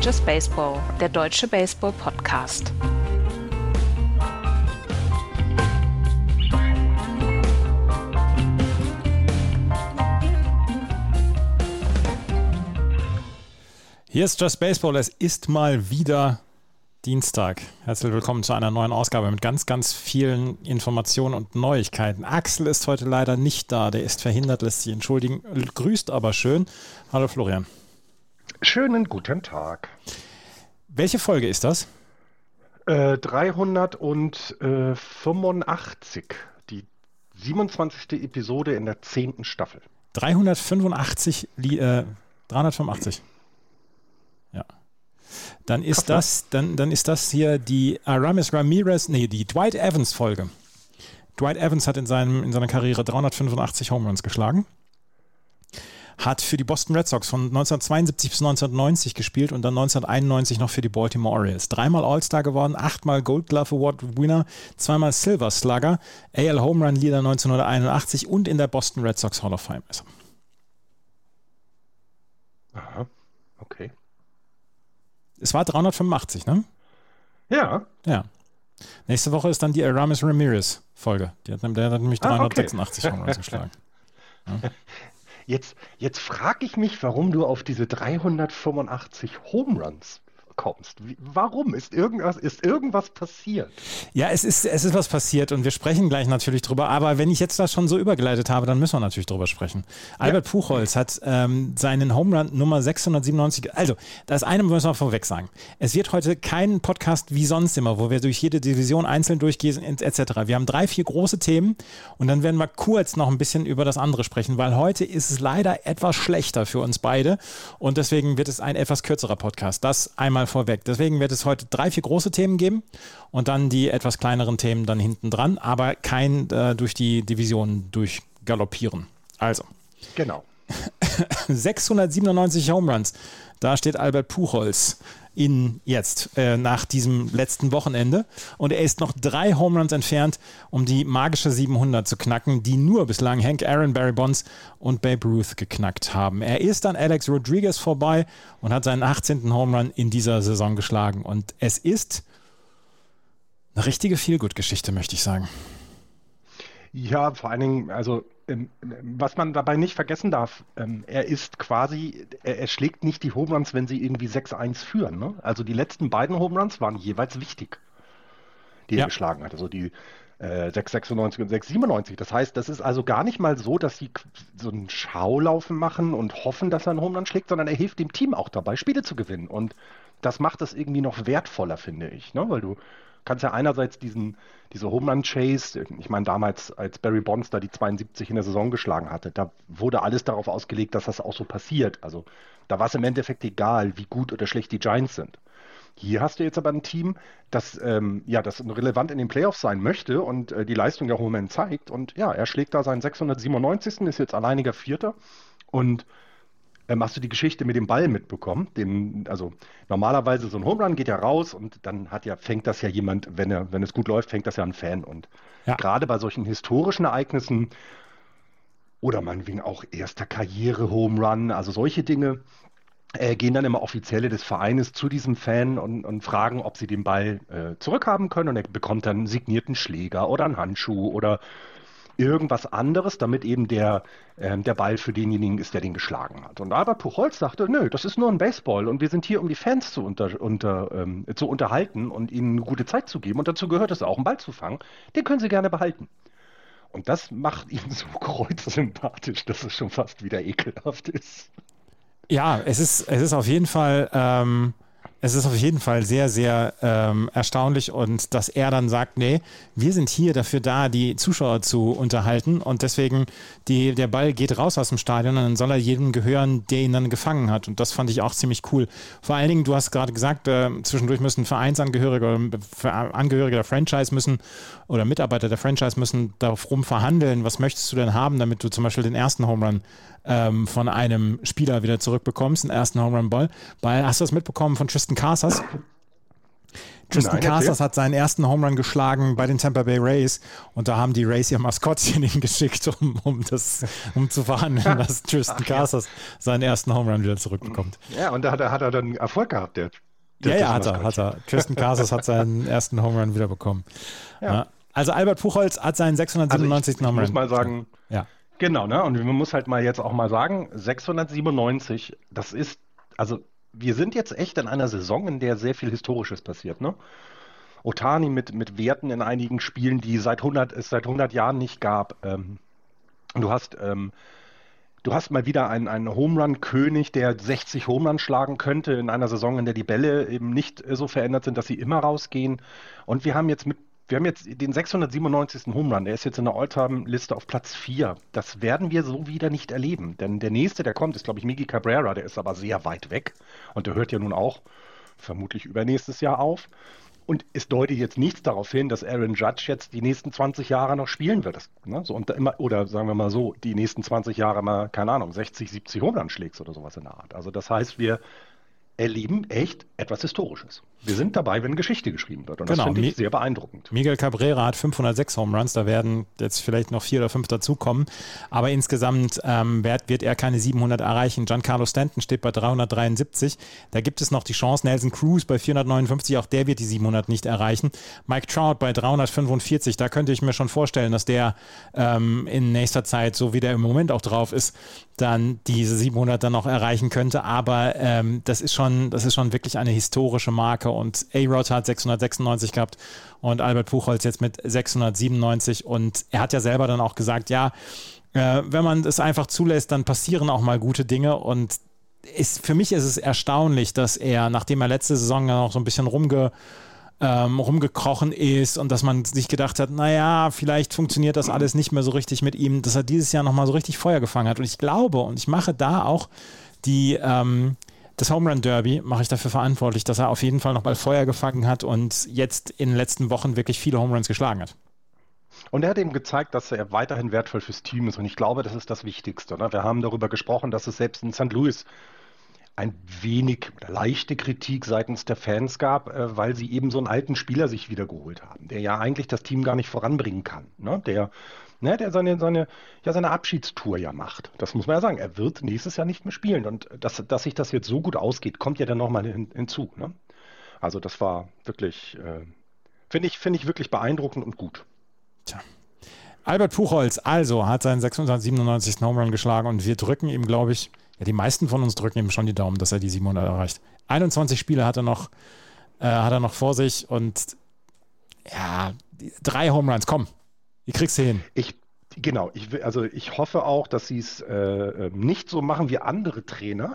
Just Baseball, der deutsche Baseball-Podcast. Hier ist Just Baseball. Es ist mal wieder Dienstag. Herzlich willkommen zu einer neuen Ausgabe mit ganz, ganz vielen Informationen und Neuigkeiten. Axel ist heute leider nicht da. Der ist verhindert, lässt sich entschuldigen. Grüßt aber schön. Hallo Florian. Schönen guten Tag. Welche Folge ist das? Äh, 385. Die 27. Episode in der 10. Staffel. 385, äh, 385. Ja. Dann ist Kaffee. das, dann, dann ist das hier die Aramis Ramirez, nee, die Dwight Evans Folge. Dwight Evans hat in, seinem, in seiner Karriere 385 Home Runs geschlagen. Hat für die Boston Red Sox von 1972 bis 1990 gespielt und dann 1991 noch für die Baltimore Orioles. Dreimal All-Star geworden, achtmal Gold Glove Award Winner, zweimal Silver Slugger, AL Home Run Leader 1981 und in der Boston Red Sox Hall of Fame ist. Aha, okay. Es war 385, ne? Ja. Ja. Nächste Woche ist dann die Aramis Ramirez Folge. Die hat, der hat nämlich 386 ah, okay. geschlagen. Ja. Jetzt, jetzt frage ich mich, warum du auf diese 385 Home Runs kommst. Wie, warum? Ist irgendwas, ist irgendwas passiert? Ja, es ist, es ist was passiert und wir sprechen gleich natürlich drüber. Aber wenn ich jetzt das schon so übergeleitet habe, dann müssen wir natürlich drüber sprechen. Ja. Albert Puchholz hat ähm, seinen Home Run Nummer 697. Also, das eine müssen wir vorweg sagen. Es wird heute kein Podcast wie sonst immer, wo wir durch jede Division einzeln durchgehen etc. Wir haben drei, vier große Themen und dann werden wir kurz noch ein bisschen über das andere sprechen, weil heute ist es leider etwas schlechter für uns beide und deswegen wird es ein etwas kürzerer Podcast. Das einmal vorweg. Deswegen wird es heute drei, vier große Themen geben und dann die etwas kleineren Themen dann hinten dran, aber kein äh, durch die Division durchgaloppieren. Also. Genau. 697 Home Runs. Da steht Albert Puchholz in jetzt äh, nach diesem letzten Wochenende. Und er ist noch drei Home Runs entfernt, um die magische 700 zu knacken, die nur bislang Hank Aaron, Barry Bonds und Babe Ruth geknackt haben. Er ist an Alex Rodriguez vorbei und hat seinen 18. Home Run in dieser Saison geschlagen. Und es ist eine richtige Feelgood-Geschichte, möchte ich sagen. Ja, vor allen Dingen, also ähm, was man dabei nicht vergessen darf, ähm, er ist quasi, er, schlägt nicht die Home Runs, wenn sie irgendwie 6-1 führen. Ne? Also die letzten beiden Home Runs waren jeweils wichtig, die ja. er geschlagen hat. Also die äh, 696 und 697. Das heißt, das ist also gar nicht mal so, dass sie so einen Schaulaufen machen und hoffen, dass er einen Home Run schlägt, sondern er hilft dem Team auch dabei, Spiele zu gewinnen. Und das macht das irgendwie noch wertvoller, finde ich, ne? weil du kannst ja einerseits diesen, diese Home Run Chase, ich meine damals, als Barry Bonds da die 72 in der Saison geschlagen hatte, da wurde alles darauf ausgelegt, dass das auch so passiert. Also da war es im Endeffekt egal, wie gut oder schlecht die Giants sind. Hier hast du jetzt aber ein Team, das ähm, ja das relevant in den Playoffs sein möchte und äh, die Leistung der Homeman zeigt. Und ja, er schlägt da seinen 697. ist jetzt alleiniger Vierter und ähm, hast du die Geschichte mit dem Ball mitbekommen? Dem, also normalerweise so ein Home Run geht ja raus und dann hat ja, fängt das ja jemand, wenn er, wenn es gut läuft, fängt das ja ein Fan. Und ja. gerade bei solchen historischen Ereignissen oder meinetwegen auch erster Karriere-Home Run, also solche Dinge, äh, gehen dann immer Offizielle des Vereines zu diesem Fan und, und fragen, ob sie den Ball äh, zurückhaben können und er bekommt dann einen signierten Schläger oder einen Handschuh oder irgendwas anderes, damit eben der, äh, der Ball für denjenigen ist, der den geschlagen hat. Und Albert Puchholz sagte, nö, das ist nur ein Baseball und wir sind hier, um die Fans zu, unter, unter, ähm, zu unterhalten und ihnen eine gute Zeit zu geben. Und dazu gehört es auch, einen Ball zu fangen. Den können sie gerne behalten. Und das macht ihn so kreuzsympathisch, dass es schon fast wieder ekelhaft ist. Ja, es ist, es ist auf jeden Fall. Ähm es ist auf jeden Fall sehr, sehr ähm, erstaunlich und dass er dann sagt, nee, wir sind hier dafür da, die Zuschauer zu unterhalten und deswegen die, der Ball geht raus aus dem Stadion und dann soll er jedem gehören, der ihn dann gefangen hat und das fand ich auch ziemlich cool. Vor allen Dingen, du hast gerade gesagt, äh, zwischendurch müssen Vereinsangehörige oder Angehörige der Franchise müssen oder Mitarbeiter der Franchise müssen darum verhandeln, was möchtest du denn haben, damit du zum Beispiel den ersten Home Run ähm, von einem Spieler wieder zurückbekommst, den ersten Home Run Ball. Hast du das mitbekommen von Casas? Tristan Casas hat seinen ersten Home Run geschlagen bei den Tampa Bay Rays und da haben die Rays ihr Maskottchen hingeschickt, um, um, das, um zu verhandeln, dass Tristan Casas seinen ersten Home Run wieder zurückbekommt. Ja, und da hat er, hat er dann Erfolg gehabt, der. der ja, ja, hat er, hat er. Tristan Casas hat seinen ersten Home Run wieder bekommen. Ja. ja. Also Albert Puchholz hat seinen 697. Also ich, Home Run. Ich muss mal sagen, ja. Genau, ne? Und man muss halt mal jetzt auch mal sagen, 697, das ist, also wir sind jetzt echt in einer Saison, in der sehr viel Historisches passiert, ne? Otani mit, mit Werten in einigen Spielen, die seit 100, es seit 100 Jahren nicht gab. Ähm, du hast, ähm, du hast mal wieder einen, einen Home Run König, der 60 Home Run schlagen könnte in einer Saison, in der die Bälle eben nicht so verändert sind, dass sie immer rausgehen. Und wir haben jetzt mit wir haben jetzt den 697. Home Run, der ist jetzt in der All-Time-Liste auf Platz 4. Das werden wir so wieder nicht erleben. Denn der nächste, der kommt, ist, glaube ich, Miggy Cabrera, der ist aber sehr weit weg. Und der hört ja nun auch vermutlich übernächstes Jahr auf. Und es deutet jetzt nichts darauf hin, dass Aaron Judge jetzt die nächsten 20 Jahre noch spielen wird. Das, ne, so, und immer, oder sagen wir mal so, die nächsten 20 Jahre mal, keine Ahnung, 60, 70 Home Run schlägt oder sowas in der Art. Also das heißt, wir erleben echt etwas Historisches. Wir sind dabei, wenn Geschichte geschrieben wird. Und genau. das finde ich sehr beeindruckend. Miguel Cabrera hat 506 Home Runs, da werden jetzt vielleicht noch vier oder fünf dazukommen. Aber insgesamt ähm, wird, wird, er keine 700 erreichen. Giancarlo Stanton steht bei 373. Da gibt es noch die Chance. Nelson Cruz bei 459, auch der wird die 700 nicht erreichen. Mike Trout bei 345, da könnte ich mir schon vorstellen, dass der ähm, in nächster Zeit, so wie der im Moment auch drauf ist, dann diese 700 dann noch erreichen könnte. Aber ähm, das ist schon, das ist schon wirklich eine historische Marke und A-Rod hat 696 gehabt und Albert Puchholz jetzt mit 697 und er hat ja selber dann auch gesagt, ja, äh, wenn man es einfach zulässt, dann passieren auch mal gute Dinge und ist, für mich ist es erstaunlich, dass er, nachdem er letzte Saison ja noch so ein bisschen rumge ähm, rumgekrochen ist und dass man sich gedacht hat, naja, vielleicht funktioniert das alles nicht mehr so richtig mit ihm, dass er dieses Jahr nochmal so richtig Feuer gefangen hat. Und ich glaube, und ich mache da auch die, ähm, das Home Run Derby mache ich dafür verantwortlich, dass er auf jeden Fall nochmal Feuer gefangen hat und jetzt in den letzten Wochen wirklich viele Home Runs geschlagen hat. Und er hat eben gezeigt, dass er weiterhin wertvoll fürs Team ist. Und ich glaube, das ist das Wichtigste. Ne? Wir haben darüber gesprochen, dass es selbst in St. Louis ein wenig leichte Kritik seitens der Fans gab, äh, weil sie eben so einen alten Spieler sich wiedergeholt haben, der ja eigentlich das Team gar nicht voranbringen kann. Ne? Der, ne, der seine, seine, ja, seine Abschiedstour ja macht. Das muss man ja sagen. Er wird nächstes Jahr nicht mehr spielen. Und dass, dass sich das jetzt so gut ausgeht, kommt ja dann nochmal hin, hinzu. Ne? Also das war wirklich, äh, finde ich, finde ich wirklich beeindruckend und gut. Tja. Albert Puchholz also hat seinen 697. Home Run geschlagen und wir drücken ihm, glaube ich, ja, die meisten von uns drücken ihm schon die Daumen, dass er die 700 erreicht. 21 Spiele hat er noch, äh, hat er noch vor sich und ja, drei Home Runs, komm, die kriegst du hin. Ich, genau, ich, also ich hoffe auch, dass sie es äh, ähm, nicht so machen wie andere Trainer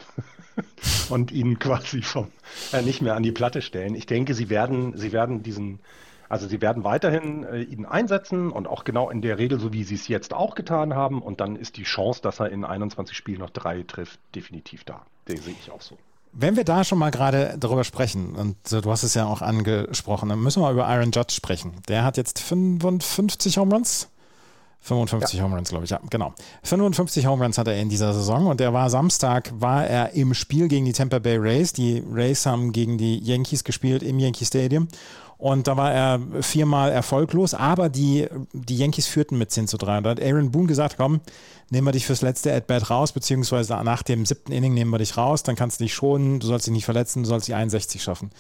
und ihn quasi vom, äh, nicht mehr an die Platte stellen. Ich denke, sie werden, sie werden diesen also sie werden weiterhin äh, ihn einsetzen und auch genau in der Regel, so wie sie es jetzt auch getan haben. Und dann ist die Chance, dass er in 21 Spielen noch drei trifft, definitiv da. Den sehe ich auch so. Wenn wir da schon mal gerade darüber sprechen, und du hast es ja auch angesprochen, dann müssen wir über Aaron Judge sprechen. Der hat jetzt 55 Home Runs. 55 ja. Home Runs, glaube ich, ja, genau. 55 Home Runs hat er in dieser Saison und der war Samstag, war er im Spiel gegen die Tampa Bay Rays. Die Rays haben gegen die Yankees gespielt im Yankee Stadium und da war er viermal erfolglos, aber die, die Yankees führten mit 10 zu 3. Und da hat Aaron Boone gesagt, komm, nehmen wir dich fürs letzte At-Bat raus, beziehungsweise nach dem siebten Inning nehmen wir dich raus, dann kannst du dich schonen, du sollst dich nicht verletzen, du sollst die 61 schaffen.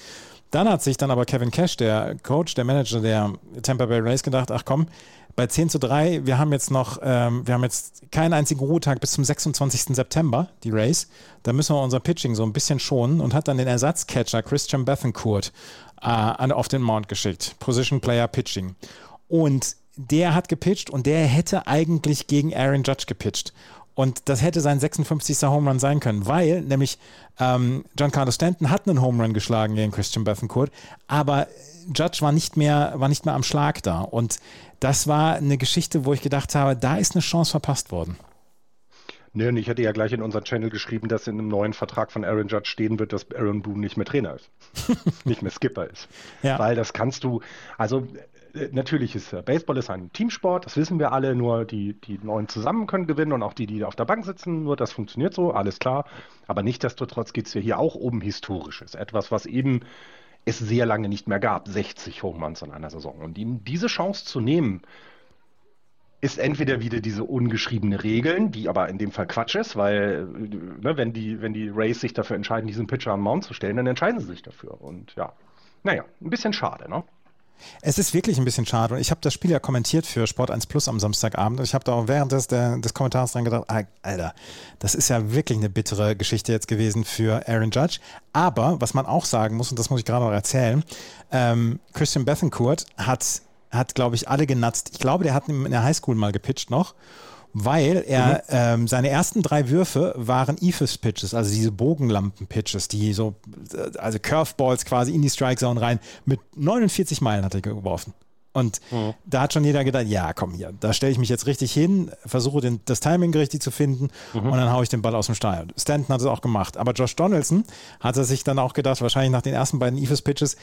Dann hat sich dann aber Kevin Cash, der Coach, der Manager der Tampa Bay Rays, gedacht, ach komm, bei 10 zu 3, wir haben jetzt noch, ähm, wir haben jetzt keinen einzigen Ruhetag bis zum 26. September, die Rays. Da müssen wir unser Pitching so ein bisschen schonen und hat dann den Ersatzcatcher Christian Bethencourt äh, auf den Mount geschickt. Position Player Pitching. Und der hat gepitcht und der hätte eigentlich gegen Aaron Judge gepitcht. Und das hätte sein 56. Home Run sein können, weil nämlich ähm, Giancarlo Stanton hat einen Home Run geschlagen gegen Christian Bethencourt, aber Judge war nicht mehr, war nicht mehr am Schlag da. Und das war eine Geschichte, wo ich gedacht habe, da ist eine Chance verpasst worden. Nee, und ich hatte ja gleich in unseren Channel geschrieben, dass in einem neuen Vertrag von Aaron Judge stehen wird, dass Aaron Boone nicht mehr Trainer ist. nicht mehr Skipper ist. Ja. Weil das kannst du, also äh, natürlich ist äh, Baseball ist ein Teamsport, das wissen wir alle, nur die, die Neuen zusammen können gewinnen und auch die, die auf der Bank sitzen, nur das funktioniert so, alles klar. Aber nichtsdestotrotz geht es ja hier auch um Historisches. Etwas, was eben es sehr lange nicht mehr gab, 60 Home Runs in einer Saison. Und ihm diese Chance zu nehmen, ist entweder wieder diese ungeschriebene Regeln, die aber in dem Fall Quatsch ist, weil ne, wenn, die, wenn die Rays sich dafür entscheiden, diesen Pitcher am Mount zu stellen, dann entscheiden sie sich dafür. Und ja, naja, ein bisschen schade, ne? Es ist wirklich ein bisschen schade. Und ich habe das Spiel ja kommentiert für Sport 1 Plus am Samstagabend. Und ich habe da auch während des, der, des Kommentars dran gedacht, ah, Alter, das ist ja wirklich eine bittere Geschichte jetzt gewesen für Aaron Judge. Aber was man auch sagen muss, und das muss ich gerade noch erzählen, ähm, Christian Bethencourt hat hat, glaube ich, alle genatzt. Ich glaube, der hat in der Highschool mal gepitcht noch, weil er mhm. ähm, seine ersten drei Würfe waren EFIS-Pitches, also diese Bogenlampen-Pitches, die so, äh, also Curveballs quasi in die Strike-Zone rein. Mit 49 Meilen hat er geworfen. Und mhm. da hat schon jeder gedacht, ja, komm hier, da stelle ich mich jetzt richtig hin, versuche den, das Timing richtig zu finden mhm. und dann haue ich den Ball aus dem Stall. Stanton hat es auch gemacht. Aber Josh Donaldson hat er sich dann auch gedacht, wahrscheinlich nach den ersten beiden EFIS-Pitches,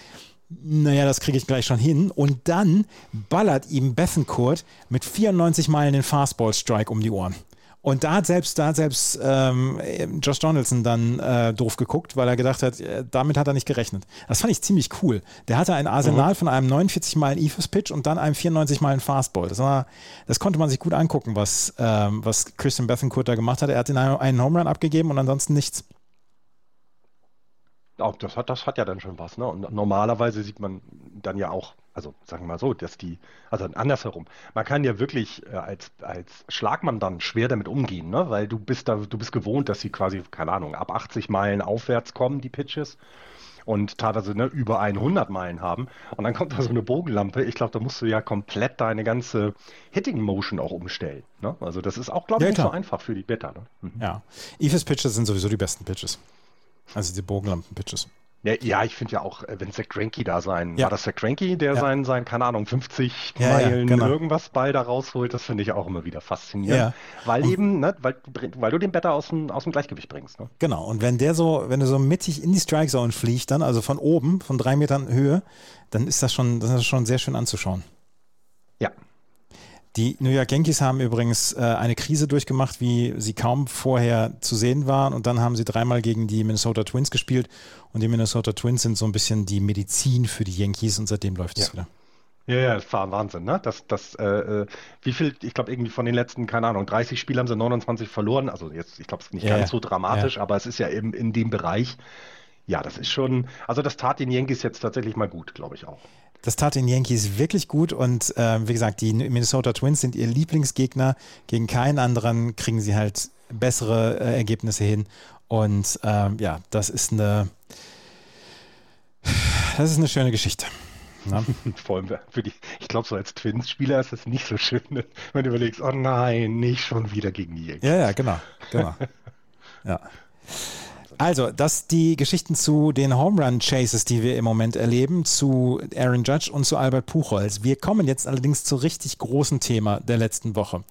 naja, das kriege ich gleich schon hin. Und dann ballert ihm Bethencourt mit 94 Meilen den Fastball-Strike um die Ohren. Und da hat selbst, da hat selbst ähm, Josh Donaldson dann äh, doof geguckt, weil er gedacht hat, äh, damit hat er nicht gerechnet. Das fand ich ziemlich cool. Der hatte ein Arsenal mhm. von einem 49 Meilen Ethos-Pitch und dann einem 94 Meilen Fastball. Das, war, das konnte man sich gut angucken, was, ähm, was Christian Bethencourt da gemacht hat. Er hat einem, einen Home Run abgegeben und ansonsten nichts. Auch das hat, das hat ja dann schon was, ne? Und normalerweise sieht man dann ja auch, also sagen wir mal so, dass die, also andersherum, man kann ja wirklich äh, als, als Schlagmann dann schwer damit umgehen, ne? Weil du bist da, du bist gewohnt, dass sie quasi, keine Ahnung, ab 80 Meilen aufwärts kommen, die Pitches. Und teilweise ne, über 100 Meilen haben. Und dann kommt da so eine Bogenlampe. Ich glaube, da musst du ja komplett deine ganze Hitting Motion auch umstellen. Ne? Also, das ist auch, glaube ich, ja, nicht so einfach für die Better. Ne? Mhm. Ja. Evis Pitches sind sowieso die besten Pitches. Also die Bogenlampen-Pitches. Ja, ja, ich finde ja auch, äh, wenn Zach Greinke da sein, ja. war das Zach Greinke, der ja. sein, sein, keine Ahnung, 50 ja, Meilen genau. irgendwas Ball da rausholt, das finde ich auch immer wieder faszinierend. Weil und, eben, ne, weil, weil du den Better aus dem, aus dem Gleichgewicht bringst. Ne? Genau, und wenn der so, wenn du so mittig in die Strike Zone fliegt, dann, also von oben, von drei Metern Höhe, dann ist das schon, das ist schon sehr schön anzuschauen. Ja, die New York Yankees haben übrigens äh, eine Krise durchgemacht, wie sie kaum vorher zu sehen waren. Und dann haben sie dreimal gegen die Minnesota Twins gespielt. Und die Minnesota Twins sind so ein bisschen die Medizin für die Yankees und seitdem läuft es ja. wieder. Ja, ja, das war Wahnsinn, ne? Das, das, äh, äh wie viel, ich glaube, irgendwie von den letzten, keine Ahnung, 30 Spielen haben sie 29 verloren. Also jetzt, ich glaube, es ist nicht ja, ganz so dramatisch, ja. aber es ist ja eben in dem Bereich. Ja, das ist schon, also das tat den Yankees jetzt tatsächlich mal gut, glaube ich auch. Das tat den Yankees wirklich gut und äh, wie gesagt, die Minnesota Twins sind ihr Lieblingsgegner. Gegen keinen anderen kriegen sie halt bessere äh, Ergebnisse hin. Und ähm, ja, das ist eine, das ist eine schöne Geschichte. Ne? Vor allem für die, ich glaube, so als Twins-Spieler ist das nicht so schön, wenn du überlegst, oh nein, nicht schon wieder gegen die Yankees. Ja, ja, genau, genau. ja. Also, das die Geschichten zu den Home Run Chases, die wir im Moment erleben, zu Aaron Judge und zu Albert Puchholz. Wir kommen jetzt allerdings zu richtig großen Thema der letzten Woche.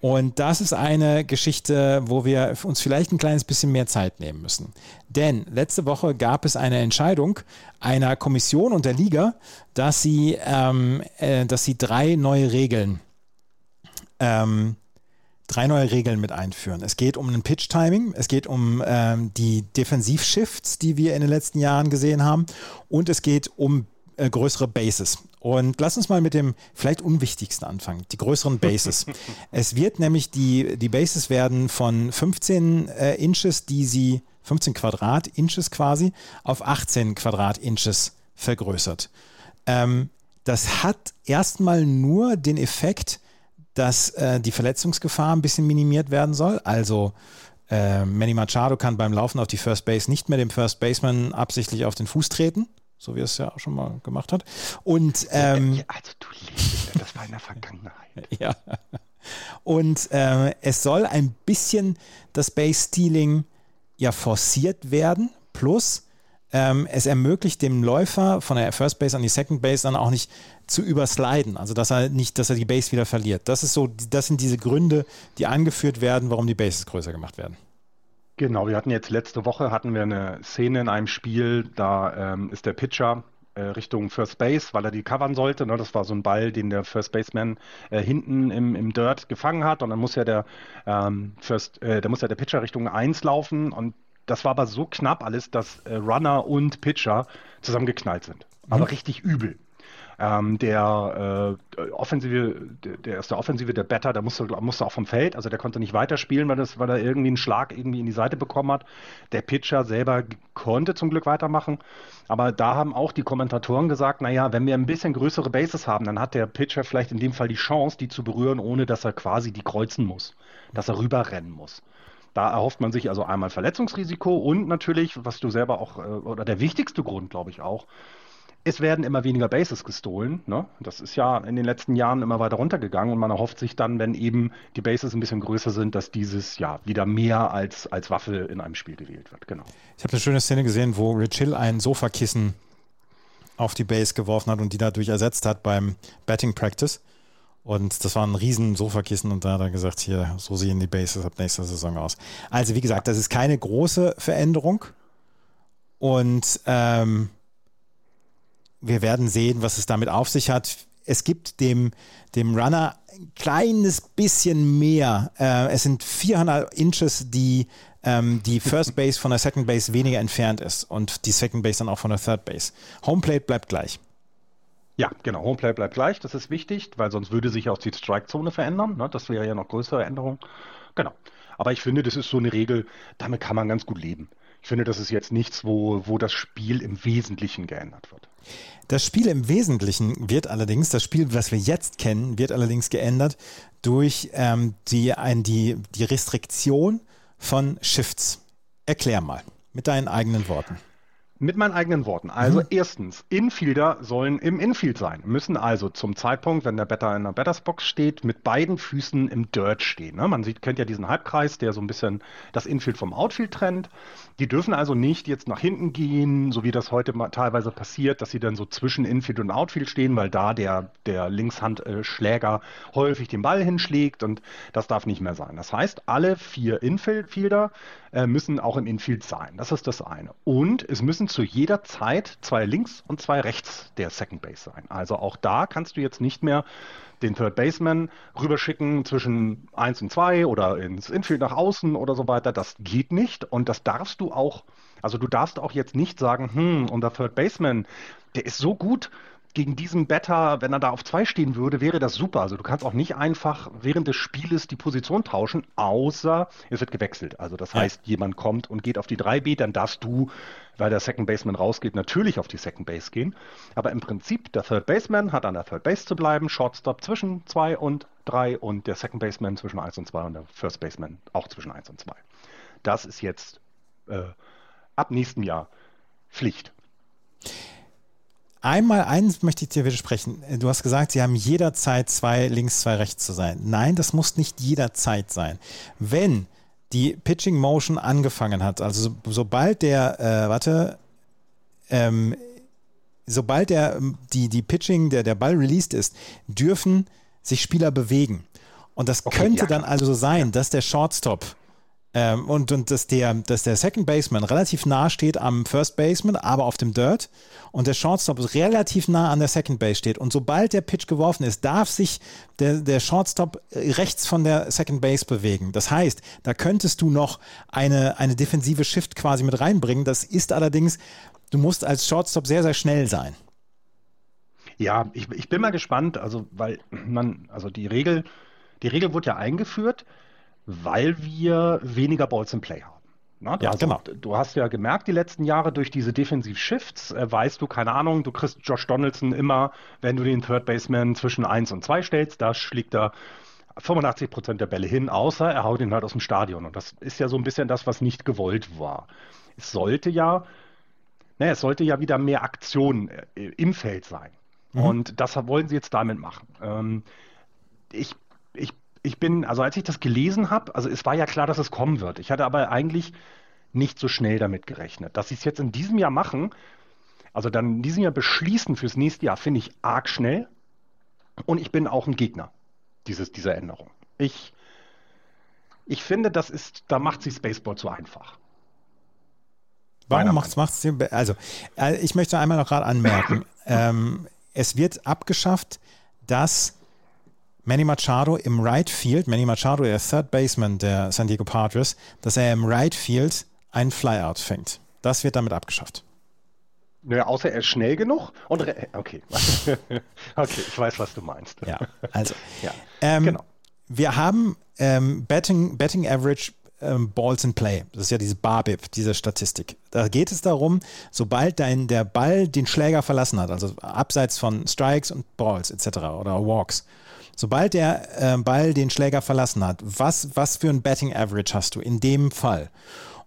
Und das ist eine Geschichte, wo wir uns vielleicht ein kleines bisschen mehr Zeit nehmen müssen. Denn letzte Woche gab es eine Entscheidung einer Kommission und der Liga, dass sie, ähm, äh, dass sie drei neue Regeln ähm, drei neue Regeln mit einführen. Es geht um ein Pitch-Timing, es geht um ähm, die Defensiv-Shifts, die wir in den letzten Jahren gesehen haben und es geht um äh, größere Bases. Und lass uns mal mit dem vielleicht unwichtigsten anfangen, die größeren Bases. es wird nämlich die, die Bases werden von 15 äh, Inches, die sie, 15 Quadrat-Inches quasi, auf 18 Quadrat-Inches vergrößert. Ähm, das hat erstmal nur den Effekt, dass äh, die Verletzungsgefahr ein bisschen minimiert werden soll. Also äh, Manny Machado kann beim Laufen auf die First Base nicht mehr dem First Baseman absichtlich auf den Fuß treten, so wie er es ja auch schon mal gemacht hat. Und ähm, ja, also du lebst, das war in der Vergangenheit. ja. Und äh, es soll ein bisschen das Base Stealing ja forciert werden. Plus ähm, es ermöglicht dem Läufer von der First Base an die Second Base dann auch nicht zu übersliden, also dass er nicht, dass er die Base wieder verliert. Das ist so, das sind diese Gründe, die angeführt werden, warum die Bases größer gemacht werden. Genau, wir hatten jetzt letzte Woche hatten wir eine Szene in einem Spiel, da ähm, ist der Pitcher äh, Richtung First Base, weil er die covern sollte. Ne? Das war so ein Ball, den der First Baseman äh, hinten im, im Dirt gefangen hat und dann muss ja der ähm, First, äh, da muss ja der Pitcher Richtung 1 laufen und das war aber so knapp alles, dass äh, Runner und Pitcher zusammengeknallt sind. Aber mhm. richtig übel. Ähm, der äh, Offensive, der, der ist der Offensive, der Better, der musste, musste auch vom Feld, also der konnte nicht weiterspielen, weil, das, weil er irgendwie einen Schlag irgendwie in die Seite bekommen hat. Der Pitcher selber konnte zum Glück weitermachen, aber da haben auch die Kommentatoren gesagt, naja, wenn wir ein bisschen größere Bases haben, dann hat der Pitcher vielleicht in dem Fall die Chance, die zu berühren, ohne dass er quasi die kreuzen muss, dass er rüberrennen muss. Da erhofft man sich also einmal Verletzungsrisiko und natürlich, was du selber auch, äh, oder der wichtigste Grund, glaube ich auch, es werden immer weniger Bases gestohlen. Ne? Das ist ja in den letzten Jahren immer weiter runtergegangen und man erhofft sich dann, wenn eben die Bases ein bisschen größer sind, dass dieses ja wieder mehr als, als Waffe in einem Spiel gewählt wird. Genau. Ich habe eine schöne Szene gesehen, wo Rich Hill ein Sofakissen auf die Base geworfen hat und die dadurch ersetzt hat beim Batting Practice. Und das war ein riesen Sofakissen und da hat er gesagt, hier, so sehen die Bases ab nächster Saison aus. Also wie gesagt, das ist keine große Veränderung. Und ähm, wir werden sehen, was es damit auf sich hat. Es gibt dem, dem Runner ein kleines bisschen mehr. Äh, es sind 400 Inches, die ähm, die First Base von der Second Base weniger entfernt ist und die Second Base dann auch von der Third Base. Homeplate bleibt gleich. Ja, genau. Homeplate bleibt gleich. Das ist wichtig, weil sonst würde sich auch die Strike-Zone verändern. Ne? Das wäre ja noch größere Änderung. Genau. Aber ich finde, das ist so eine Regel, damit kann man ganz gut leben. Ich finde, das ist jetzt nichts, wo, wo das Spiel im Wesentlichen geändert wird. Das Spiel im Wesentlichen wird allerdings, das Spiel, was wir jetzt kennen, wird allerdings geändert durch ähm, die, ein, die, die Restriktion von Shifts. Erklär mal mit deinen eigenen Worten. Mit meinen eigenen Worten. Also mhm. erstens, Infielder sollen im Infield sein, müssen also zum Zeitpunkt, wenn der Better in der Battersbox steht, mit beiden Füßen im Dirt stehen. Ne? Man sieht, kennt ja diesen Halbkreis, der so ein bisschen das Infield vom Outfield trennt. Die dürfen also nicht jetzt nach hinten gehen, so wie das heute teilweise passiert, dass sie dann so zwischen Infield und Outfield stehen, weil da der, der Linkshandschläger häufig den Ball hinschlägt und das darf nicht mehr sein. Das heißt, alle vier Infielder äh, müssen auch im Infield sein. Das ist das eine. Und es müssen zu jeder Zeit zwei links und zwei rechts der Second Base sein. Also auch da kannst du jetzt nicht mehr den Third Baseman rüberschicken zwischen 1 und 2 oder ins Infield nach außen oder so weiter. Das geht nicht und das darfst du auch, also du darfst auch jetzt nicht sagen, hm, unser Third Baseman, der ist so gut, gegen diesen Better, wenn er da auf zwei stehen würde, wäre das super. Also du kannst auch nicht einfach während des Spieles die Position tauschen, außer es wird gewechselt. Also das ja. heißt, jemand kommt und geht auf die 3B, dann darfst du, weil der Second Baseman rausgeht, natürlich auf die Second Base gehen. Aber im Prinzip, der Third Baseman hat an der Third Base zu bleiben, Shortstop zwischen 2 und 3 und der Second Baseman zwischen 1 und 2 und der First Baseman auch zwischen 1 und 2. Das ist jetzt äh, ab nächstem Jahr Pflicht. Einmal eins möchte ich dir widersprechen. Du hast gesagt, sie haben jederzeit zwei links, zwei rechts zu sein. Nein, das muss nicht jederzeit sein. Wenn die Pitching Motion angefangen hat, also sobald der, äh, warte, ähm, sobald der, die, die Pitching, der, der Ball released ist, dürfen sich Spieler bewegen. Und das okay, könnte ja. dann also sein, dass der Shortstop ähm, und, und dass, der, dass der Second Baseman relativ nah steht am First Baseman, aber auf dem Dirt und der Shortstop relativ nah an der Second Base steht. Und sobald der Pitch geworfen ist, darf sich der, der Shortstop rechts von der Second Base bewegen. Das heißt, da könntest du noch eine, eine defensive Shift quasi mit reinbringen. Das ist allerdings, du musst als Shortstop sehr, sehr schnell sein. Ja, ich, ich bin mal gespannt, also weil man, also die Regel, die Regel wurde ja eingeführt weil wir weniger Balls in Play haben. Na, ja, also, genau. Du hast ja gemerkt, die letzten Jahre durch diese Defensiv-Shifts, äh, weißt du, keine Ahnung, du kriegst Josh Donaldson immer, wenn du den Third Baseman zwischen 1 und 2 stellst, da schlägt er 85 Prozent der Bälle hin, außer er haut ihn halt aus dem Stadion. Und das ist ja so ein bisschen das, was nicht gewollt war. Es sollte ja, naja, es sollte ja wieder mehr Aktion äh, im Feld sein. Mhm. Und das wollen sie jetzt damit machen. Ähm, ich, ich bin, also als ich das gelesen habe, also es war ja klar, dass es kommen wird. Ich hatte aber eigentlich nicht so schnell damit gerechnet. Dass sie es jetzt in diesem Jahr machen, also dann in diesem Jahr beschließen fürs nächste Jahr, finde ich arg schnell. Und ich bin auch ein Gegner dieses, dieser Änderung. Ich, ich finde, das ist, da macht sich Spaceball zu einfach. Warum macht es also äh, ich möchte einmal noch gerade anmerken, ähm, es wird abgeschafft, dass Manny Machado im Right Field, Manny Machado, der Third Baseman der San Diego Padres, dass er im Right Field einen Flyout fängt. Das wird damit abgeschafft. Naja, außer er ist schnell genug und okay. okay, ich weiß, was du meinst. Ja, also. ja, ähm, genau. Wir haben ähm, Betting, Betting Average ähm, Balls in Play. Das ist ja diese BABIP, diese Statistik. Da geht es darum, sobald dein, der Ball den Schläger verlassen hat, also abseits von Strikes und Balls etc. oder Walks, sobald der äh, Ball den Schläger verlassen hat, was, was für ein Betting Average hast du in dem Fall?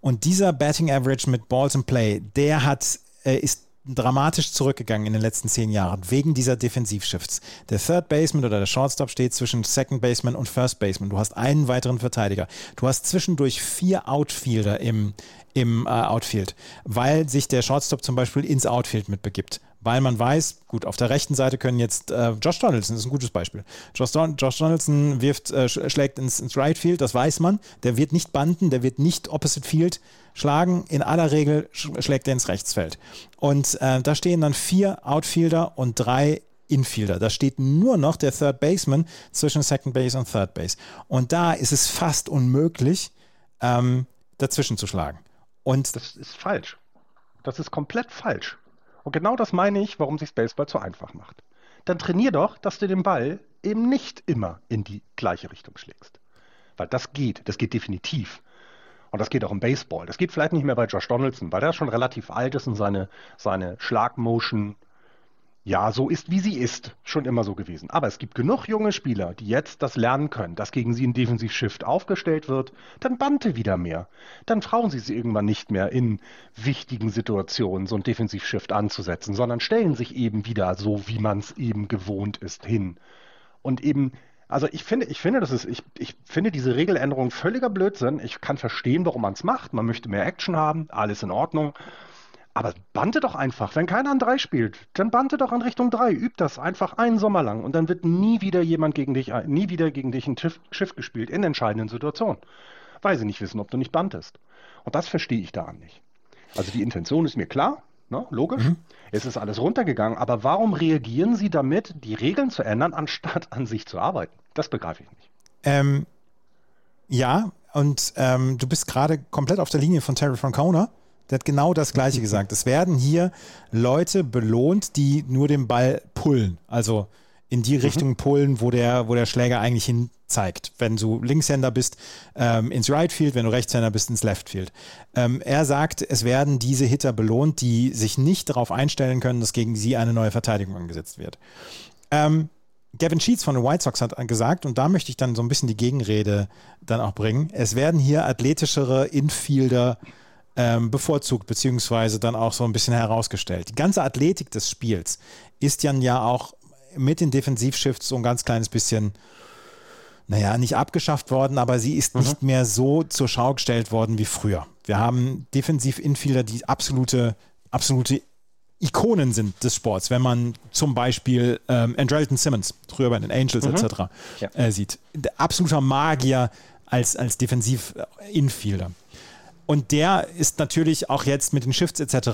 Und dieser Betting Average mit Balls in Play, der hat, äh, ist dramatisch zurückgegangen in den letzten zehn Jahren wegen dieser Defensivshifts. Der Third Baseman oder der Shortstop steht zwischen Second Baseman und First Baseman. Du hast einen weiteren Verteidiger. Du hast zwischendurch vier Outfielder im, im äh, Outfield, weil sich der Shortstop zum Beispiel ins Outfield mitbegibt weil man weiß, gut, auf der rechten Seite können jetzt äh, Josh Donaldson, ist ein gutes Beispiel. Josh, Don Josh Donaldson wirft, äh, schlägt ins, ins Right Field, das weiß man. Der wird nicht banden, der wird nicht Opposite Field schlagen. In aller Regel sch schlägt er ins Rechtsfeld. Und äh, da stehen dann vier Outfielder und drei Infielder. Da steht nur noch der Third Baseman zwischen Second Base und Third Base. Und da ist es fast unmöglich, ähm, dazwischen zu schlagen. Und das ist falsch. Das ist komplett falsch. Und genau das meine ich, warum sich Baseball zu einfach macht. Dann trainier doch, dass du den Ball eben nicht immer in die gleiche Richtung schlägst. Weil das geht, das geht definitiv. Und das geht auch im Baseball. Das geht vielleicht nicht mehr bei Josh Donaldson, weil der schon relativ alt ist und seine, seine Schlagmotion ja, so ist, wie sie ist, schon immer so gewesen. Aber es gibt genug junge Spieler, die jetzt das lernen können, dass gegen sie ein Defensiv-Shift aufgestellt wird, dann bannte wieder mehr. Dann trauen sie sie irgendwann nicht mehr in wichtigen Situationen so ein Defensiv-Shift anzusetzen, sondern stellen sich eben wieder so, wie man es eben gewohnt ist, hin. Und eben also ich finde, ich finde, das ist, ich, ich finde diese Regeländerung völliger Blödsinn. Ich kann verstehen, warum man es macht. Man möchte mehr Action haben, alles in Ordnung. Aber bante doch einfach. Wenn keiner an drei spielt, dann bante doch an Richtung drei. Üb das einfach einen Sommer lang und dann wird nie wieder jemand gegen dich, nie wieder gegen dich ein Schiff, Schiff gespielt in entscheidenden Situationen. Weil sie nicht wissen, ob du nicht bantest. Und das verstehe ich daran nicht. Also die Intention ist mir klar, ne? logisch. Mhm. Es ist alles runtergegangen. Aber warum reagieren sie damit, die Regeln zu ändern, anstatt an sich zu arbeiten? Das begreife ich nicht. Ähm, ja, und ähm, du bist gerade komplett auf der Linie von Terry Francona. Der hat genau das Gleiche gesagt. Es werden hier Leute belohnt, die nur den Ball pullen. Also in die mhm. Richtung pullen, wo der, wo der Schläger eigentlich hin zeigt. Wenn du Linkshänder bist, ähm, ins Right Field, wenn du Rechtshänder bist, ins Left Field. Ähm, er sagt, es werden diese Hitter belohnt, die sich nicht darauf einstellen können, dass gegen sie eine neue Verteidigung angesetzt wird. Ähm, Gavin Sheets von den White Sox hat gesagt, und da möchte ich dann so ein bisschen die Gegenrede dann auch bringen, es werden hier athletischere Infielder ähm, bevorzugt, beziehungsweise dann auch so ein bisschen herausgestellt. Die ganze Athletik des Spiels ist dann ja auch mit den Defensivshifts so ein ganz kleines bisschen, naja, nicht abgeschafft worden, aber sie ist mhm. nicht mehr so zur Schau gestellt worden wie früher. Wir haben Defensiv-Infielder, die absolute, absolute Ikonen sind des Sports, wenn man zum Beispiel ähm, Andrelton Simmons, früher bei den Angels mhm. etc., ja. äh, sieht. Der absoluter Magier als, als Defensiv-Infielder. Und der ist natürlich auch jetzt mit den Shifts etc. Äh,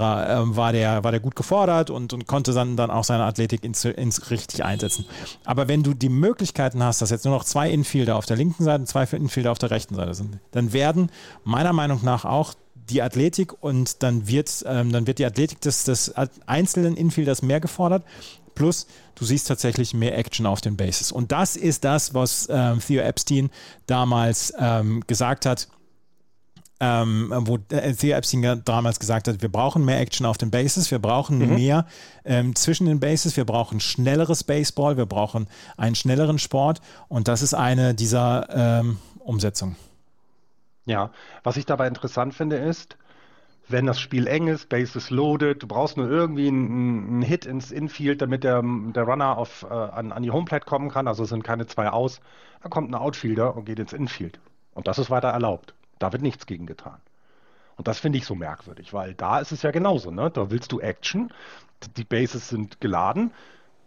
war, der, war der gut gefordert und, und konnte dann, dann auch seine Athletik ins, ins richtig einsetzen. Aber wenn du die Möglichkeiten hast, dass jetzt nur noch zwei Infielder auf der linken Seite und zwei Infielder auf der rechten Seite sind, dann werden meiner Meinung nach auch die Athletik und dann wird, ähm, dann wird die Athletik des, des einzelnen Infielders mehr gefordert. Plus, du siehst tatsächlich mehr Action auf den Bases. Und das ist das, was ähm, Theo Epstein damals ähm, gesagt hat ähm, wo äh, Theo Epstein damals gesagt hat, wir brauchen mehr Action auf den Bases, wir brauchen mhm. mehr ähm, zwischen den Bases, wir brauchen schnelleres Baseball, wir brauchen einen schnelleren Sport und das ist eine dieser ähm, Umsetzungen. Ja, was ich dabei interessant finde ist, wenn das Spiel eng ist, Bases loaded, du brauchst nur irgendwie einen, einen Hit ins Infield, damit der, der Runner auf, äh, an, an die Homeplate kommen kann, also sind keine zwei aus, dann kommt ein Outfielder und geht ins Infield. Und das ist weiter erlaubt. Da wird nichts gegen getan. Und das finde ich so merkwürdig, weil da ist es ja genauso. Ne? Da willst du Action, die Bases sind geladen,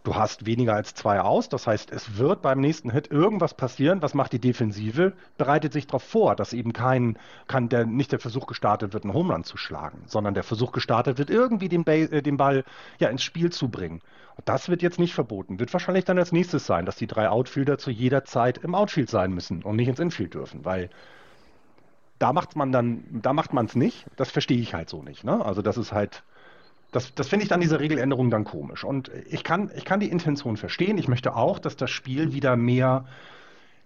du hast weniger als zwei aus, das heißt, es wird beim nächsten Hit irgendwas passieren. Was macht die Defensive? Bereitet sich darauf vor, dass eben kein, kann der, nicht der Versuch gestartet wird, einen Home zu schlagen, sondern der Versuch gestartet wird, irgendwie den, ba äh, den Ball ja, ins Spiel zu bringen. Und das wird jetzt nicht verboten. Wird wahrscheinlich dann als nächstes sein, dass die drei Outfielder zu jeder Zeit im Outfield sein müssen und nicht ins Infield dürfen, weil da macht man dann, da macht man es nicht. Das verstehe ich halt so nicht. Ne? Also das ist halt, das, das finde ich dann diese Regeländerung dann komisch. Und ich kann, ich kann die Intention verstehen. Ich möchte auch, dass das Spiel wieder mehr,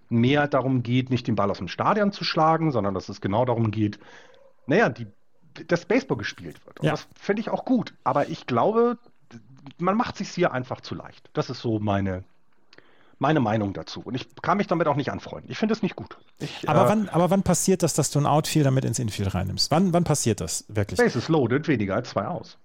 mehr darum geht, nicht den Ball aus dem Stadion zu schlagen, sondern dass es genau darum geht, naja, die, das Baseball gespielt wird. Und Ja. das finde ich auch gut. Aber ich glaube, man macht sich hier einfach zu leicht. Das ist so meine, meine Meinung dazu. Und ich kann mich damit auch nicht anfreunden. Ich finde es nicht gut. Ich, Aber, äh, wann, aber wann passiert das, dass du ein Outfielder mit ins Infield reinnimmst? Wann, wann passiert das wirklich? Bases loaded, weniger als zwei aus.